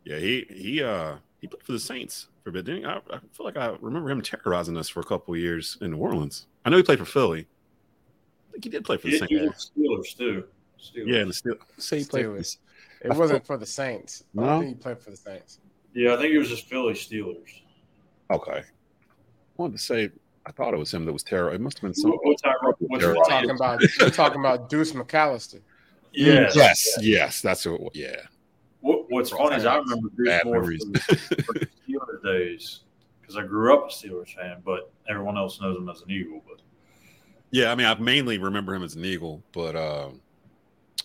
Yeah, he he uh he played for the Saints for a bit. Didn't he? I, I feel like I remember him terrorizing us for a couple of years in New Orleans. I know he played for Philly. I think he did play for the Saints. he was Steelers too. Steelers. Yeah, the Steelers. say he played for the Steelers. it wasn't for the Saints. I No? don't think he played for the Saints. yeah, I think it was just Philly Steelers. Okay. I wanted to say I thought it was him that was terrible. It must have been some. What, what's? What's We're We're talking about we're talking about Deuce McAllister. Yes. yes, yes, that's what. Yeah, What, what's funny is I remember Duce Bad more memories. for, for the Steelers days because I grew up a Steelers fan, but everyone else knows him as an Eagle. But yeah. I mean, I mainly remember him as an Eagle, but uh,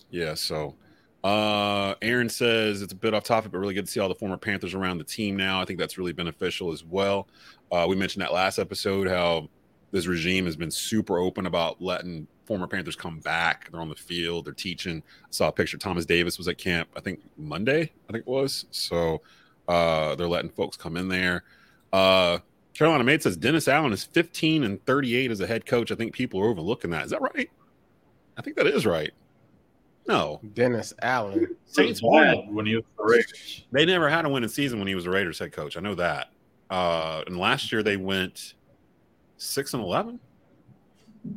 yeah. So, uh, Aaron says it's a bit off topic, but really good to see all the former Panthers around the team now. I think that's really beneficial as well. Uh, we mentioned that last episode how this regime has been super open about letting former Panthers come back. They're on the field, they're teaching. I saw a picture. Thomas Davis was at camp, I think Monday, I think it was. So uh, they're letting folks come in there. Uh, Carolina Mate says Dennis Allen is 15 and 38 as a head coach. I think people are overlooking that. Is that right? I think that is right. No, Dennis Allen. Saints bad won. when he was the Raiders. They never had a winning season when he was a Raiders head coach. I know that. Uh, and last year they went six and eleven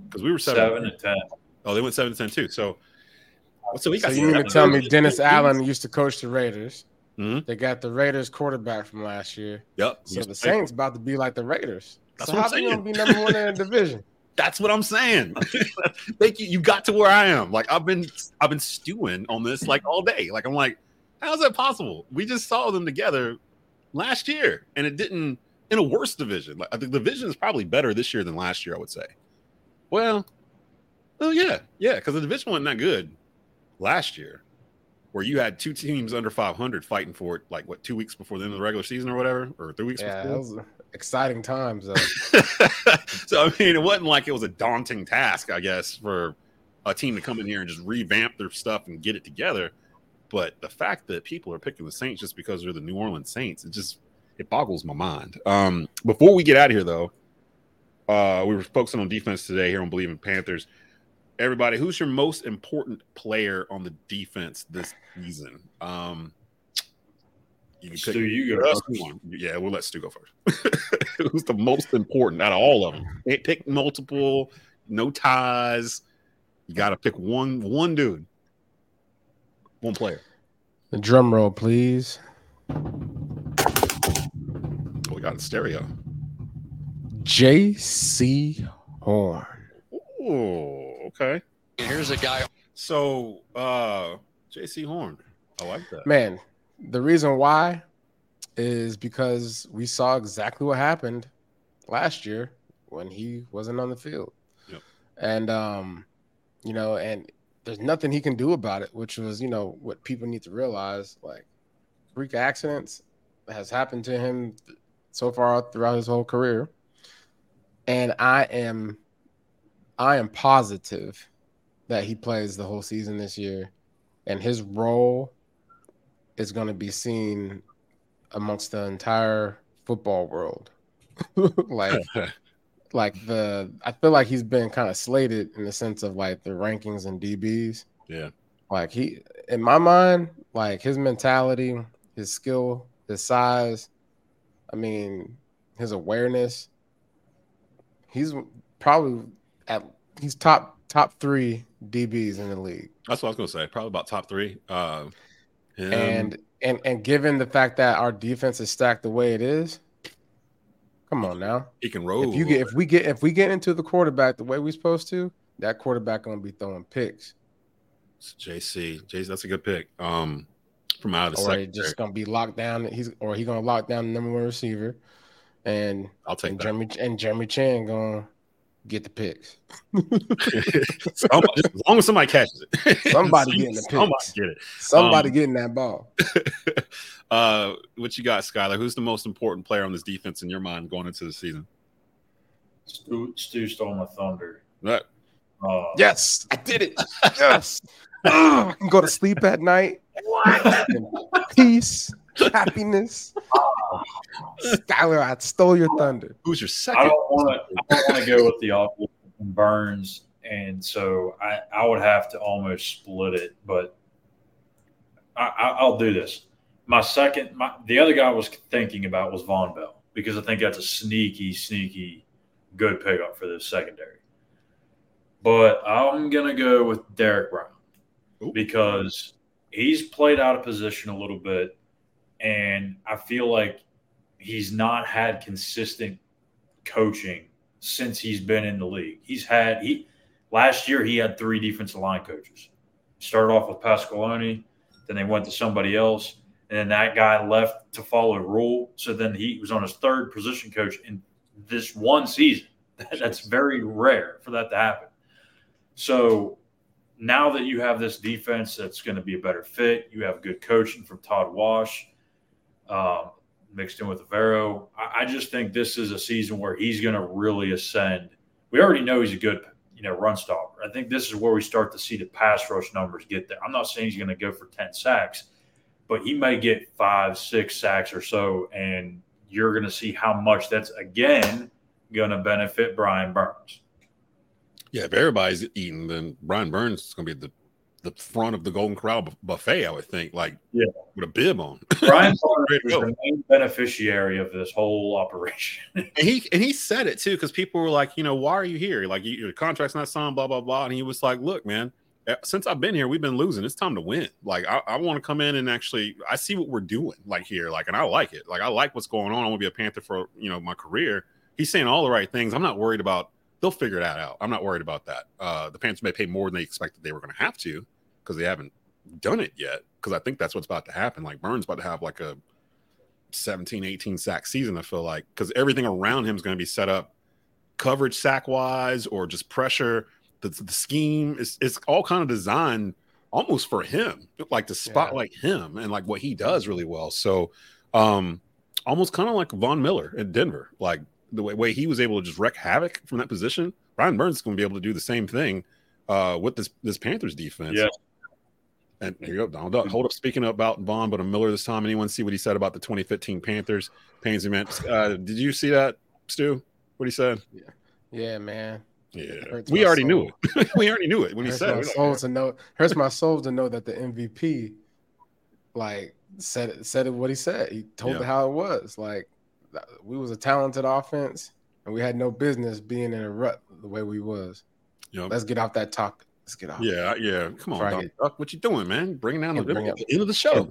because we were seven. Seven and ten. Oh, they went seven and ten too. So, so he So got you mean to tell me Dennis Allen used to coach the Raiders? Mhm. They got the Raiders quarterback from last year. Yep. So He's the Saints about to be like the Raiders. That's so what how I'm they saying. gonna be number one in the division? That's what I'm saying. Thank you. You got to where I am. Like I've been, I've been stewing on this like all day. Like I'm like, how's that possible? We just saw them together last year, and it didn't in a worse division. Like the division is probably better this year than last year. I would say. Well, well, yeah, yeah, because the division wasn't that good last year. Where you had two teams under 500 fighting for it, like what two weeks before the end of the regular season or whatever, or three weeks. Yeah, before. was exciting times. So I mean, it wasn't like it was a daunting task, I guess, for a team to come in here and just revamp their stuff and get it together. But the fact that people are picking the Saints just because they're the New Orleans Saints, it just it boggles my mind. Um, before we get out of here, though, uh, we were focusing on defense today here on Bleav in Panthers. Everybody, who's your most important player on the defense this season? Um, you can Stu, you go first. Yeah, we'll let Stu go first. who's the most important out of all of them? Can't pick multiple, no ties. You got to pick one one dude, one player. The drum roll, please. Oh, we got a stereo. Jaycee Horn. Oh, okay. Here's a guy. So, uh, Jaycee Horn. I like that. Man, the reason why is because we saw exactly what happened last year when he wasn't on the field. Yep. And um, you know, and there's nothing he can do about it, which was, you know, what people need to realize. Like freak accidents has happened to him so far throughout his whole career. And I am I am positive that he plays the whole season this year. And his role is going to be seen amongst the entire football world. like like the I feel like he's been kind of slated in the sense of like the rankings and DBs. Yeah. Like he in my mind, like his mentality, his skill, his size, I mean, his awareness. He's probably at he's top top 3 DBs in the league. That's what I was going to say. Probably about top 3. Uh. And and and given the fact that our defense is stacked the way it is, come on now. he can roll. If you get if we get if we get into the quarterback the way we're supposed to, that quarterback gonna be throwing picks. JC, JC, that's a good pick. Um, from out of the Or secondary, just gonna be locked down. He's or he gonna lock down the number one receiver, and I'll take and that. Jeremy and Jeremy Chinn gonna get the picks. Somebody- as long as somebody catches it, Somebody getting the picks. Somebody get it. Somebody Um, getting that ball. uh, what you got, Schuyler? Who's the most important player on this defense in your mind going into the season? Stu, Stu stole my thunder. That Uh, Yes, I did it. Yes. I can go to sleep at night. In Peace, happiness. Schuyler, I stole your thunder. who's your second? don't want to. I don't want to go with the obvious and Burns, and so I, I would have to almost split it. But I, I, I'll do this. My second, my the other guy I was thinking about was Vonn Bell because I think that's a sneaky, sneaky good pickup for this secondary. But I'm gonna go with Derrick Brown Ooh. because he's played out of position a little bit, and I feel like he's not had consistent coaching since he's been in the league. He's had he last year he had three defensive line coaches. Started off with Pasqualoni, then they went to somebody else, and then that guy left to follow Rhule. So then he was on his third position coach in this one season. That's very rare for that to happen. So now that you have this defense that's going to be a better fit, you have good coaching from Todd Wash. Um, mixed in with Evero. I, I just think this is a season where he's going to really ascend. We already know he's a good, you know, run stopper. I think this is where we start to see the pass rush numbers get there. I'm not saying he's going to go for 10 sacks, but he may get five, six sacks or so, and you're going to see how much that's again going to benefit Brian Burns. Yeah, if everybody's eating, then Brian Burns is going to be the the front of the Golden Corral bu- buffet. I would think, like Yeah. with a bib on. Brian is the main beneficiary of this whole operation. And he and he said it too because people were like, you know, why are you here? Like you- your contract's not signed, blah blah blah. And he was like, look, man, eh, since I've been here, we've been losing. It's time to win. Like I, I want to come in and actually, I see what we're doing, like here, like, and I like it. Like I like what's going on. I want to be a Panther for you know my career. He's saying all the right things. I'm not worried about. They'll figure that out. I'm not worried about that. Uh, the Panthers may pay more than they expected they were going to have to because they haven't done it yet. Because I think that's what's about to happen. Like Burns about to have like a 17, 18 sack season, I feel like, because everything around him is going to be set up coverage sack wise or just pressure. The, the scheme is it's all kind of designed almost for him, like to spotlight him and like what he does really well. So, um, almost kind of like Von Miller in Denver, like the way, way he was able to just wreak havoc from that position. Brian Burns is going to be able to do the same thing uh, with this this Panthers defense. Yeah. And here you go, Donald Duck. Hold up. Speaking about Von, but a Miller this time. Anyone see what he said about the 2015 Panthers? Pains man. Uh, did you see that, Stu? What he said? Yeah, yeah man. Yeah, we already knew it. we already knew it when he hurts said my it. soul to know hurts my soul to know that the MVP like said it said it what he said. He told Yeah. it how it was. Like we was a talented offense and we had no business being in a rut the way we was. Yep. Let's get off that topic. Let's get off. Yeah, yeah. Come on. Duck. What you doing, man? Bringing down the, bring the end of the show.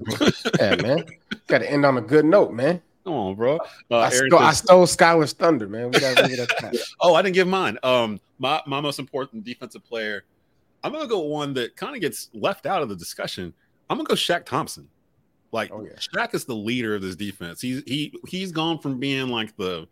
Yeah, man. Got to end on a good note, man. Come on, bro. Uh, I, stole, I stole Schuyler's thunder, man. We got to leave that. Oh, I didn't give mine. Um, my my most important defensive player. I'm gonna go one that kind of gets left out of the discussion. I'm gonna go Shaq Thompson. Like Oh, yeah. Shaq is the leader of this defense. He's he he's gone from being like the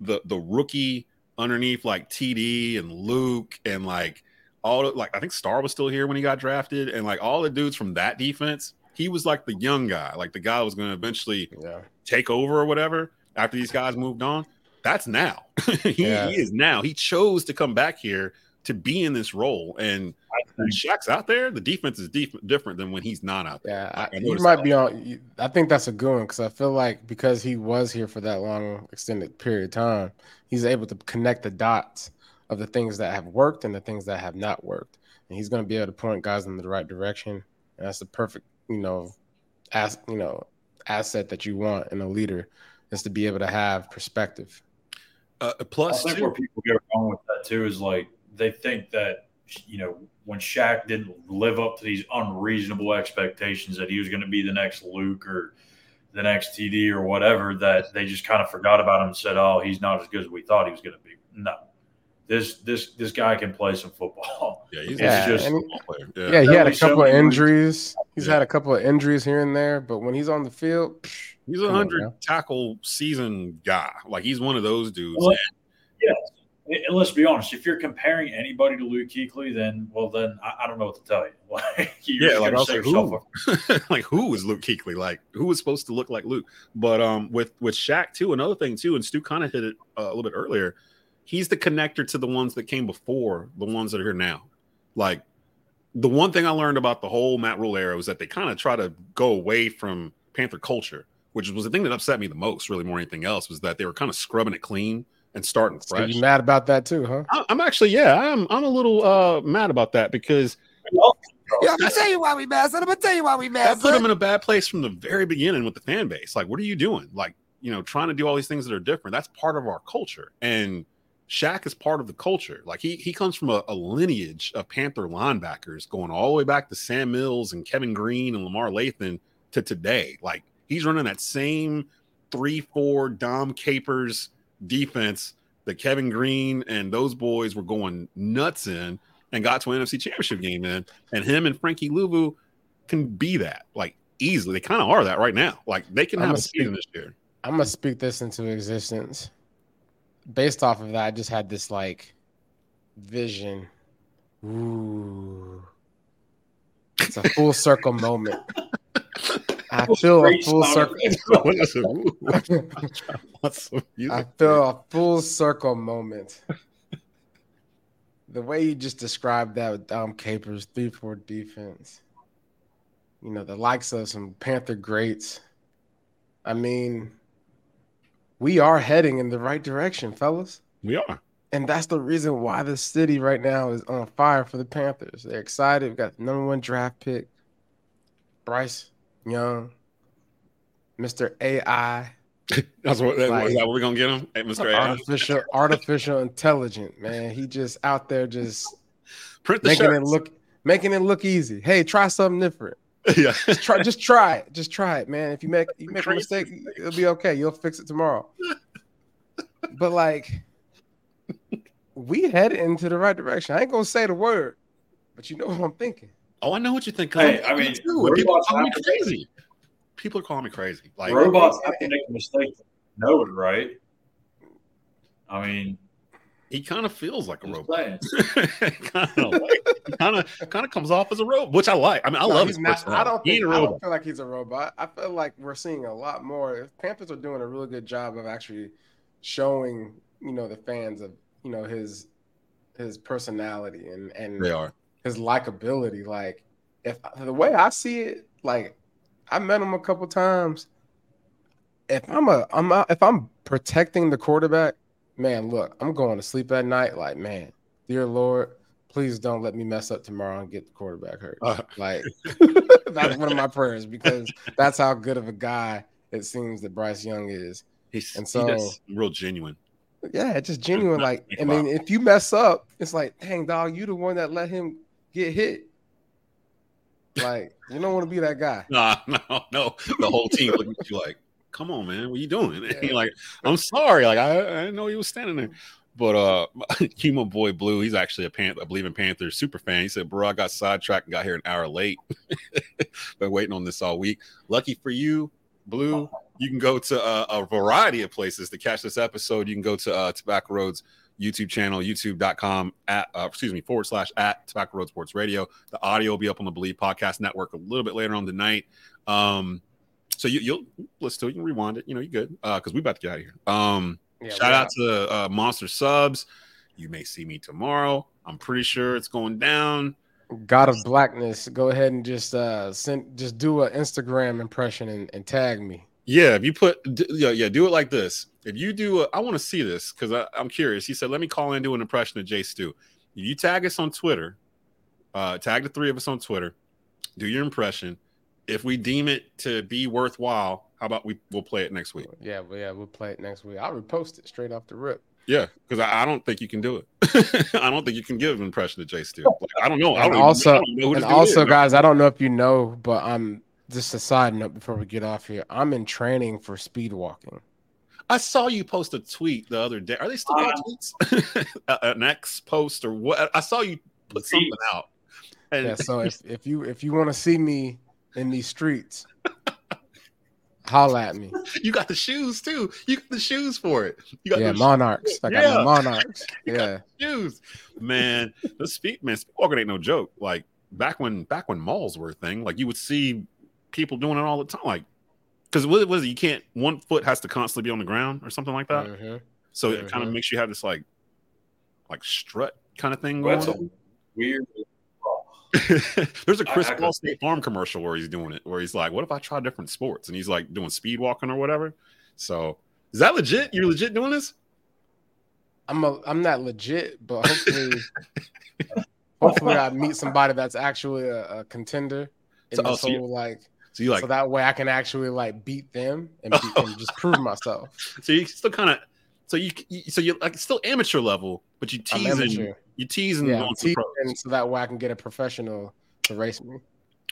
the the rookie underneath like TD and Luke and like all the, like I think Star was still here when he got drafted and like all the dudes from that defense. He was like the young guy, like the guy who was going to eventually Yeah. take over or whatever after these guys moved on. That's now. he, Yeah. he is now. He chose to come back here to be in this role. And when Shaq's out there, the defense is def- different than when he's not out there. Yeah, I- I I, he might that. be on. I think that's a good one because I feel like because he was here for that long extended period of time, he's able to connect the dots of the things that have worked and the things that have not worked, and he's going to be able to point guys in the right direction. And that's the perfect, you know, as you know, asset that you want in a leader is to be able to have perspective. Uh, I plus, think too, where people get wrong with that too is like they think that you know when Shaq didn't live up to these unreasonable expectations that he was going to be the next Luke or the next TD or whatever that they just kind of forgot about him and said, "Oh, he's not as good as we thought he was going to be." No, this this this guy can play some football. yeah, he's Yeah, just and- a player. Yeah, Yeah. he had a be so couple of injuries. He's Yeah. had a couple of injuries here and there, but when he's on the field, psh, he's a hundred tackle season guy. Like he's one of those dudes. Well, Yes. And let's be honest, if you're comparing anybody to Luke Kuechly, then well, then I, I don't know what to tell you. Like, Yeah, like, going I to was set like, yourself who? like who was Luke Kuechly? Like who was supposed to look like Luke? But um, with with Shaq too, another thing too, and Stu kind of hit it uh, a little bit earlier. He's the connector to the ones that came before the ones that are here now. Like the one thing I learned about the whole Matt Rhule era was that they kind of try to go away from Panther culture, which was the thing that upset me the most, really more than anything else, was that they were kind of scrubbing it clean and starting so fresh. you mad about that too, huh? I- I'm actually, yeah, I'm I'm a little uh mad about that because Yeah, I'm gonna tell you why we mad, son. I'm gonna tell you why we mad, that put them in a bad place from the very beginning with the fan base. Like, what are you doing? Like, you know, trying to do all these things that are different. That's part of our culture. And Shaq is part of the culture. Like he he comes from a, a lineage of Panther linebackers going all the way back to Sam Mills and Kevin Greene and Lamar Lathon to today. Like he's running that same three, four Dom Capers defense that Kevin Greene and those boys were going nuts in and got to an NFC championship game in. And him and Frankie Luvu can be that like easily. They kind of are that right now. Like they can I'm have a a season this year. I'm gonna speak this into existence. Based off of that, I just had this like vision. Ooh. It's a full circle moment. I feel a full circle. effects. What's some music? I feel a full circle moment. The way you just described that with Dom Capers, 3 4 defense, you know, the likes of some Panther greats. I mean, we are heading in the right direction, fellas. we are. And that's the reason why the city right now is on fire for the Panthers. They're excited. We've got the number one draft pick, Bryce Young, Mr. AI. That's what. that- Like- is that what we're gonna get him, hey, Mr. AI? artificial artificial intelligent man he just out there just Print the making shirts. it look making it look easy hey try something different yeah. just try just try it just try it man if you make you make a mistake it'll be okay you'll fix it tomorrow but like we head into the right direction i ain't gonna say the word but you know what i'm thinking Oh, I know what you think. Hey, I'm mean, too. people are calling me crazy. People are calling me crazy. Like Robots have to make a mistake. to Know it, right? I mean, he kind of feels like a robot. kind of like kind of kind of comes off as a robot, which I like. I mean, I No, love his not. I don't think. ain't a I robot. don't feel like he's a robot. I feel like we're seeing a lot more. Panthers are doing a really good job of actually showing, you know, the fans of, you know, his his personality and and They are. his likability. Like, if the way I see it, like, I met him a couple times. If I'm a, I'm a, if I'm protecting the quarterback, man, look, I'm going to sleep at night. Like, man, dear Lord, please don't let me mess up tomorrow and get the quarterback hurt. Uh. Like, that's one of my prayers because that's how good of a guy it seems that Bryce Young is. He's And he so- does real genuine. Yeah, just genuine. Like, I mean, if you mess up, it's like, dang, dog, you the one that let him get hit. Like, you don't want to be that guy. Nah, no, no. The whole team looking at you like, "Come on, man, what you doing?" And Yeah. you're like, "I'm sorry, like I, I didn't know he was standing there." But uh, Humo Boy Blue, he's actually a Panther, I believe in Panthers super fan. He said, "Bro, I got sidetracked and got here an hour late. Been waiting on this all week. Lucky for you, Blue, you can go to uh, a variety of places to catch this episode. You can go to uh, Tobacco Roads YouTube channel, youtube.com at, uh, excuse me, forward slash at Tobacco Road Sports Radio. The audio will be up on the Bleav Podcast Network a little bit later on tonight. Um, so you, you'll listen to it, you can rewind it. You know, you good Uh, because we about to get out of here. Um, Yeah, shout out to uh, Monster Subs. You may see me tomorrow. I'm pretty sure it's going down. God of Blackness. Go ahead and just uh send, just do an Instagram impression and, and tag me. Yeah, if you put, d- yeah, yeah, do it like this. If you do, a, I want to see this because I'm curious. He said, "Let me call in and do an impression of J Stew." If you tag us on Twitter, uh, tag the three of us on Twitter, do your impression. If we deem it to be worthwhile, how about we we'll play it next week? Yeah, but yeah, we'll play it next week. I'll repost it straight off the rip. Yeah, because I, I don't think you can do it. I don't think you can give an impression of J Stew. Like, I don't know. I don't also, even, I don't know and also, is. guys, I don't know if you know, but I'm just a side note before we get off here. I'm in training for speed walking. I saw you post a tweet the other day. Are they still called tweets? Uh, An X post or what? I saw you put something out. And Yeah, so if, if you if you want to see me in these streets, holla at me. you got the shoes too. You got the shoes for it. You got Yeah, the monarchs. I got Yeah. monarchs. Yeah. shoes, man. The speed man, speed walking ain't no joke. Like back when back when malls were a thing, like you would see people doing it all the time. Like because what was it? You can't one foot has to constantly be on the ground or something like that. Mhm. So it kind of makes you have this like like strut kind of thing Well, going. that's on. a weird. There's a Chris I- I Paul State Farm commercial where he's doing it, where he's like, "What if I try different sports?" And he's like doing speed walking or whatever. So is that legit? You're legit doing this? I'm a, I'm not legit, but hopefully, hopefully I meet somebody that's actually a, a contender in So- oh, this so whole like, So you like, so that way I can actually like beat them and, beat, and just prove myself. so you still kind of, so you, you, so you're like still amateur level, but you I'm teasing, amateur. you teasing Yeah, on I'm some pros. teaching so that way I can get a professional to race me.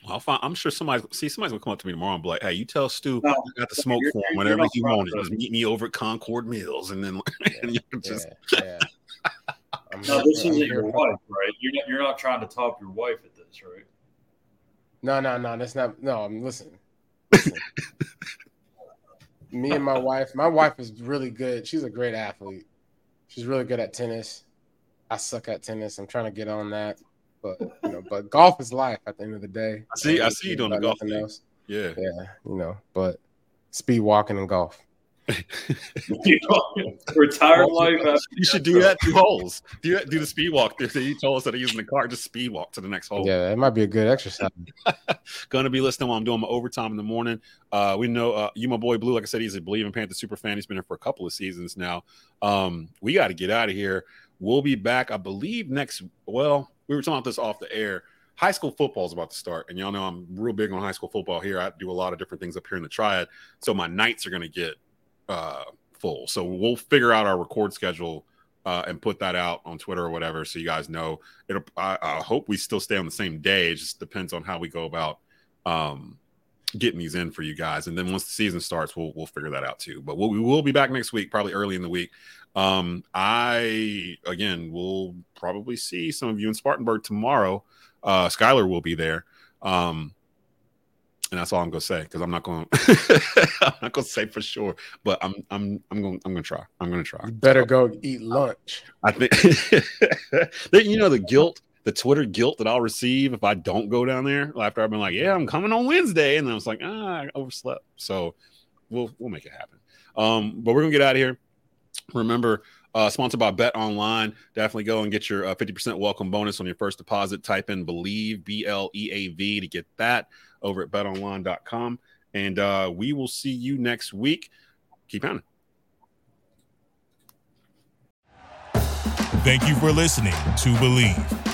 I'll find, I'm sure somebody see somebody's gonna come up to me tomorrow and be like, "Hey, you tell Stew No, I got the smoke you're- for him you're whenever not he wrong, Just meet me over at Concord Mills, and then and you can just Yeah, yeah. I'm No, here this for- I'm isn't here your for- wife, right? You're not, you're not trying to top your wife at this, right? No, no, no. That's not. No, I'm listening. Listen. Me and my wife. My wife is really good. She's a great athlete. She's really good at tennis. I suck at tennis. I'm trying to get on that, but you know, but golf is life at the end of the day. I see- I don't see you doing the golf thing. else. yeah. Yeah, you know, but speed walking and golf. You know, Retired life. After You should do that two holes. Do that, do the speed walk. He told us that he's using the car. Just speed walk to the next hole. Yeah, it might be a good exercise. Gonna be listening while I'm doing my overtime in the morning. Uh, we know uh, you, my boy Blue. Like I said, he's a Bleav in Panther super fan. He's been here for a couple of seasons now. Um, we got to get out of here. We'll be back, I believe, next. Well, we were talking about this off the air. High school football is about to start, and y'all know I'm real big on high school football here. I do a lot of different things up here in the Triad, so my nights are gonna get uh, full. So we'll figure out our record schedule uh, and put that out on Twitter or whatever, so you guys know. It'll. I, I hope we still stay on the same day. It just depends on how we go about um, getting these in for you guys. And then once the season starts, we'll we'll figure that out too. But we'll, we will be back next week, probably early in the week. Um, I again will probably see some of you in Spartanburg tomorrow. Uh, Schuyler will be there. Um, and that's all I'm gonna say because I'm not going. I'm not gonna say for sure, but I'm I'm I'm going I'm gonna try. I'm gonna try. You better go eat lunch. I think you know the guilt the Twitter guilt that I'll receive if I don't go down there after I've been like, yeah, I'm coming on Wednesday, and then I was like, ah, I overslept. So we'll we'll make it happen. Um, but we're gonna get out of here. Remember, uh, sponsored by Bet Online. Definitely go and get your uh, 50% welcome bonus on your first deposit. Type in Bleav, B L E A V, to get that over at betonline.com. And uh, we will see you next week. Keep pounding. Thank you for listening to Bleav.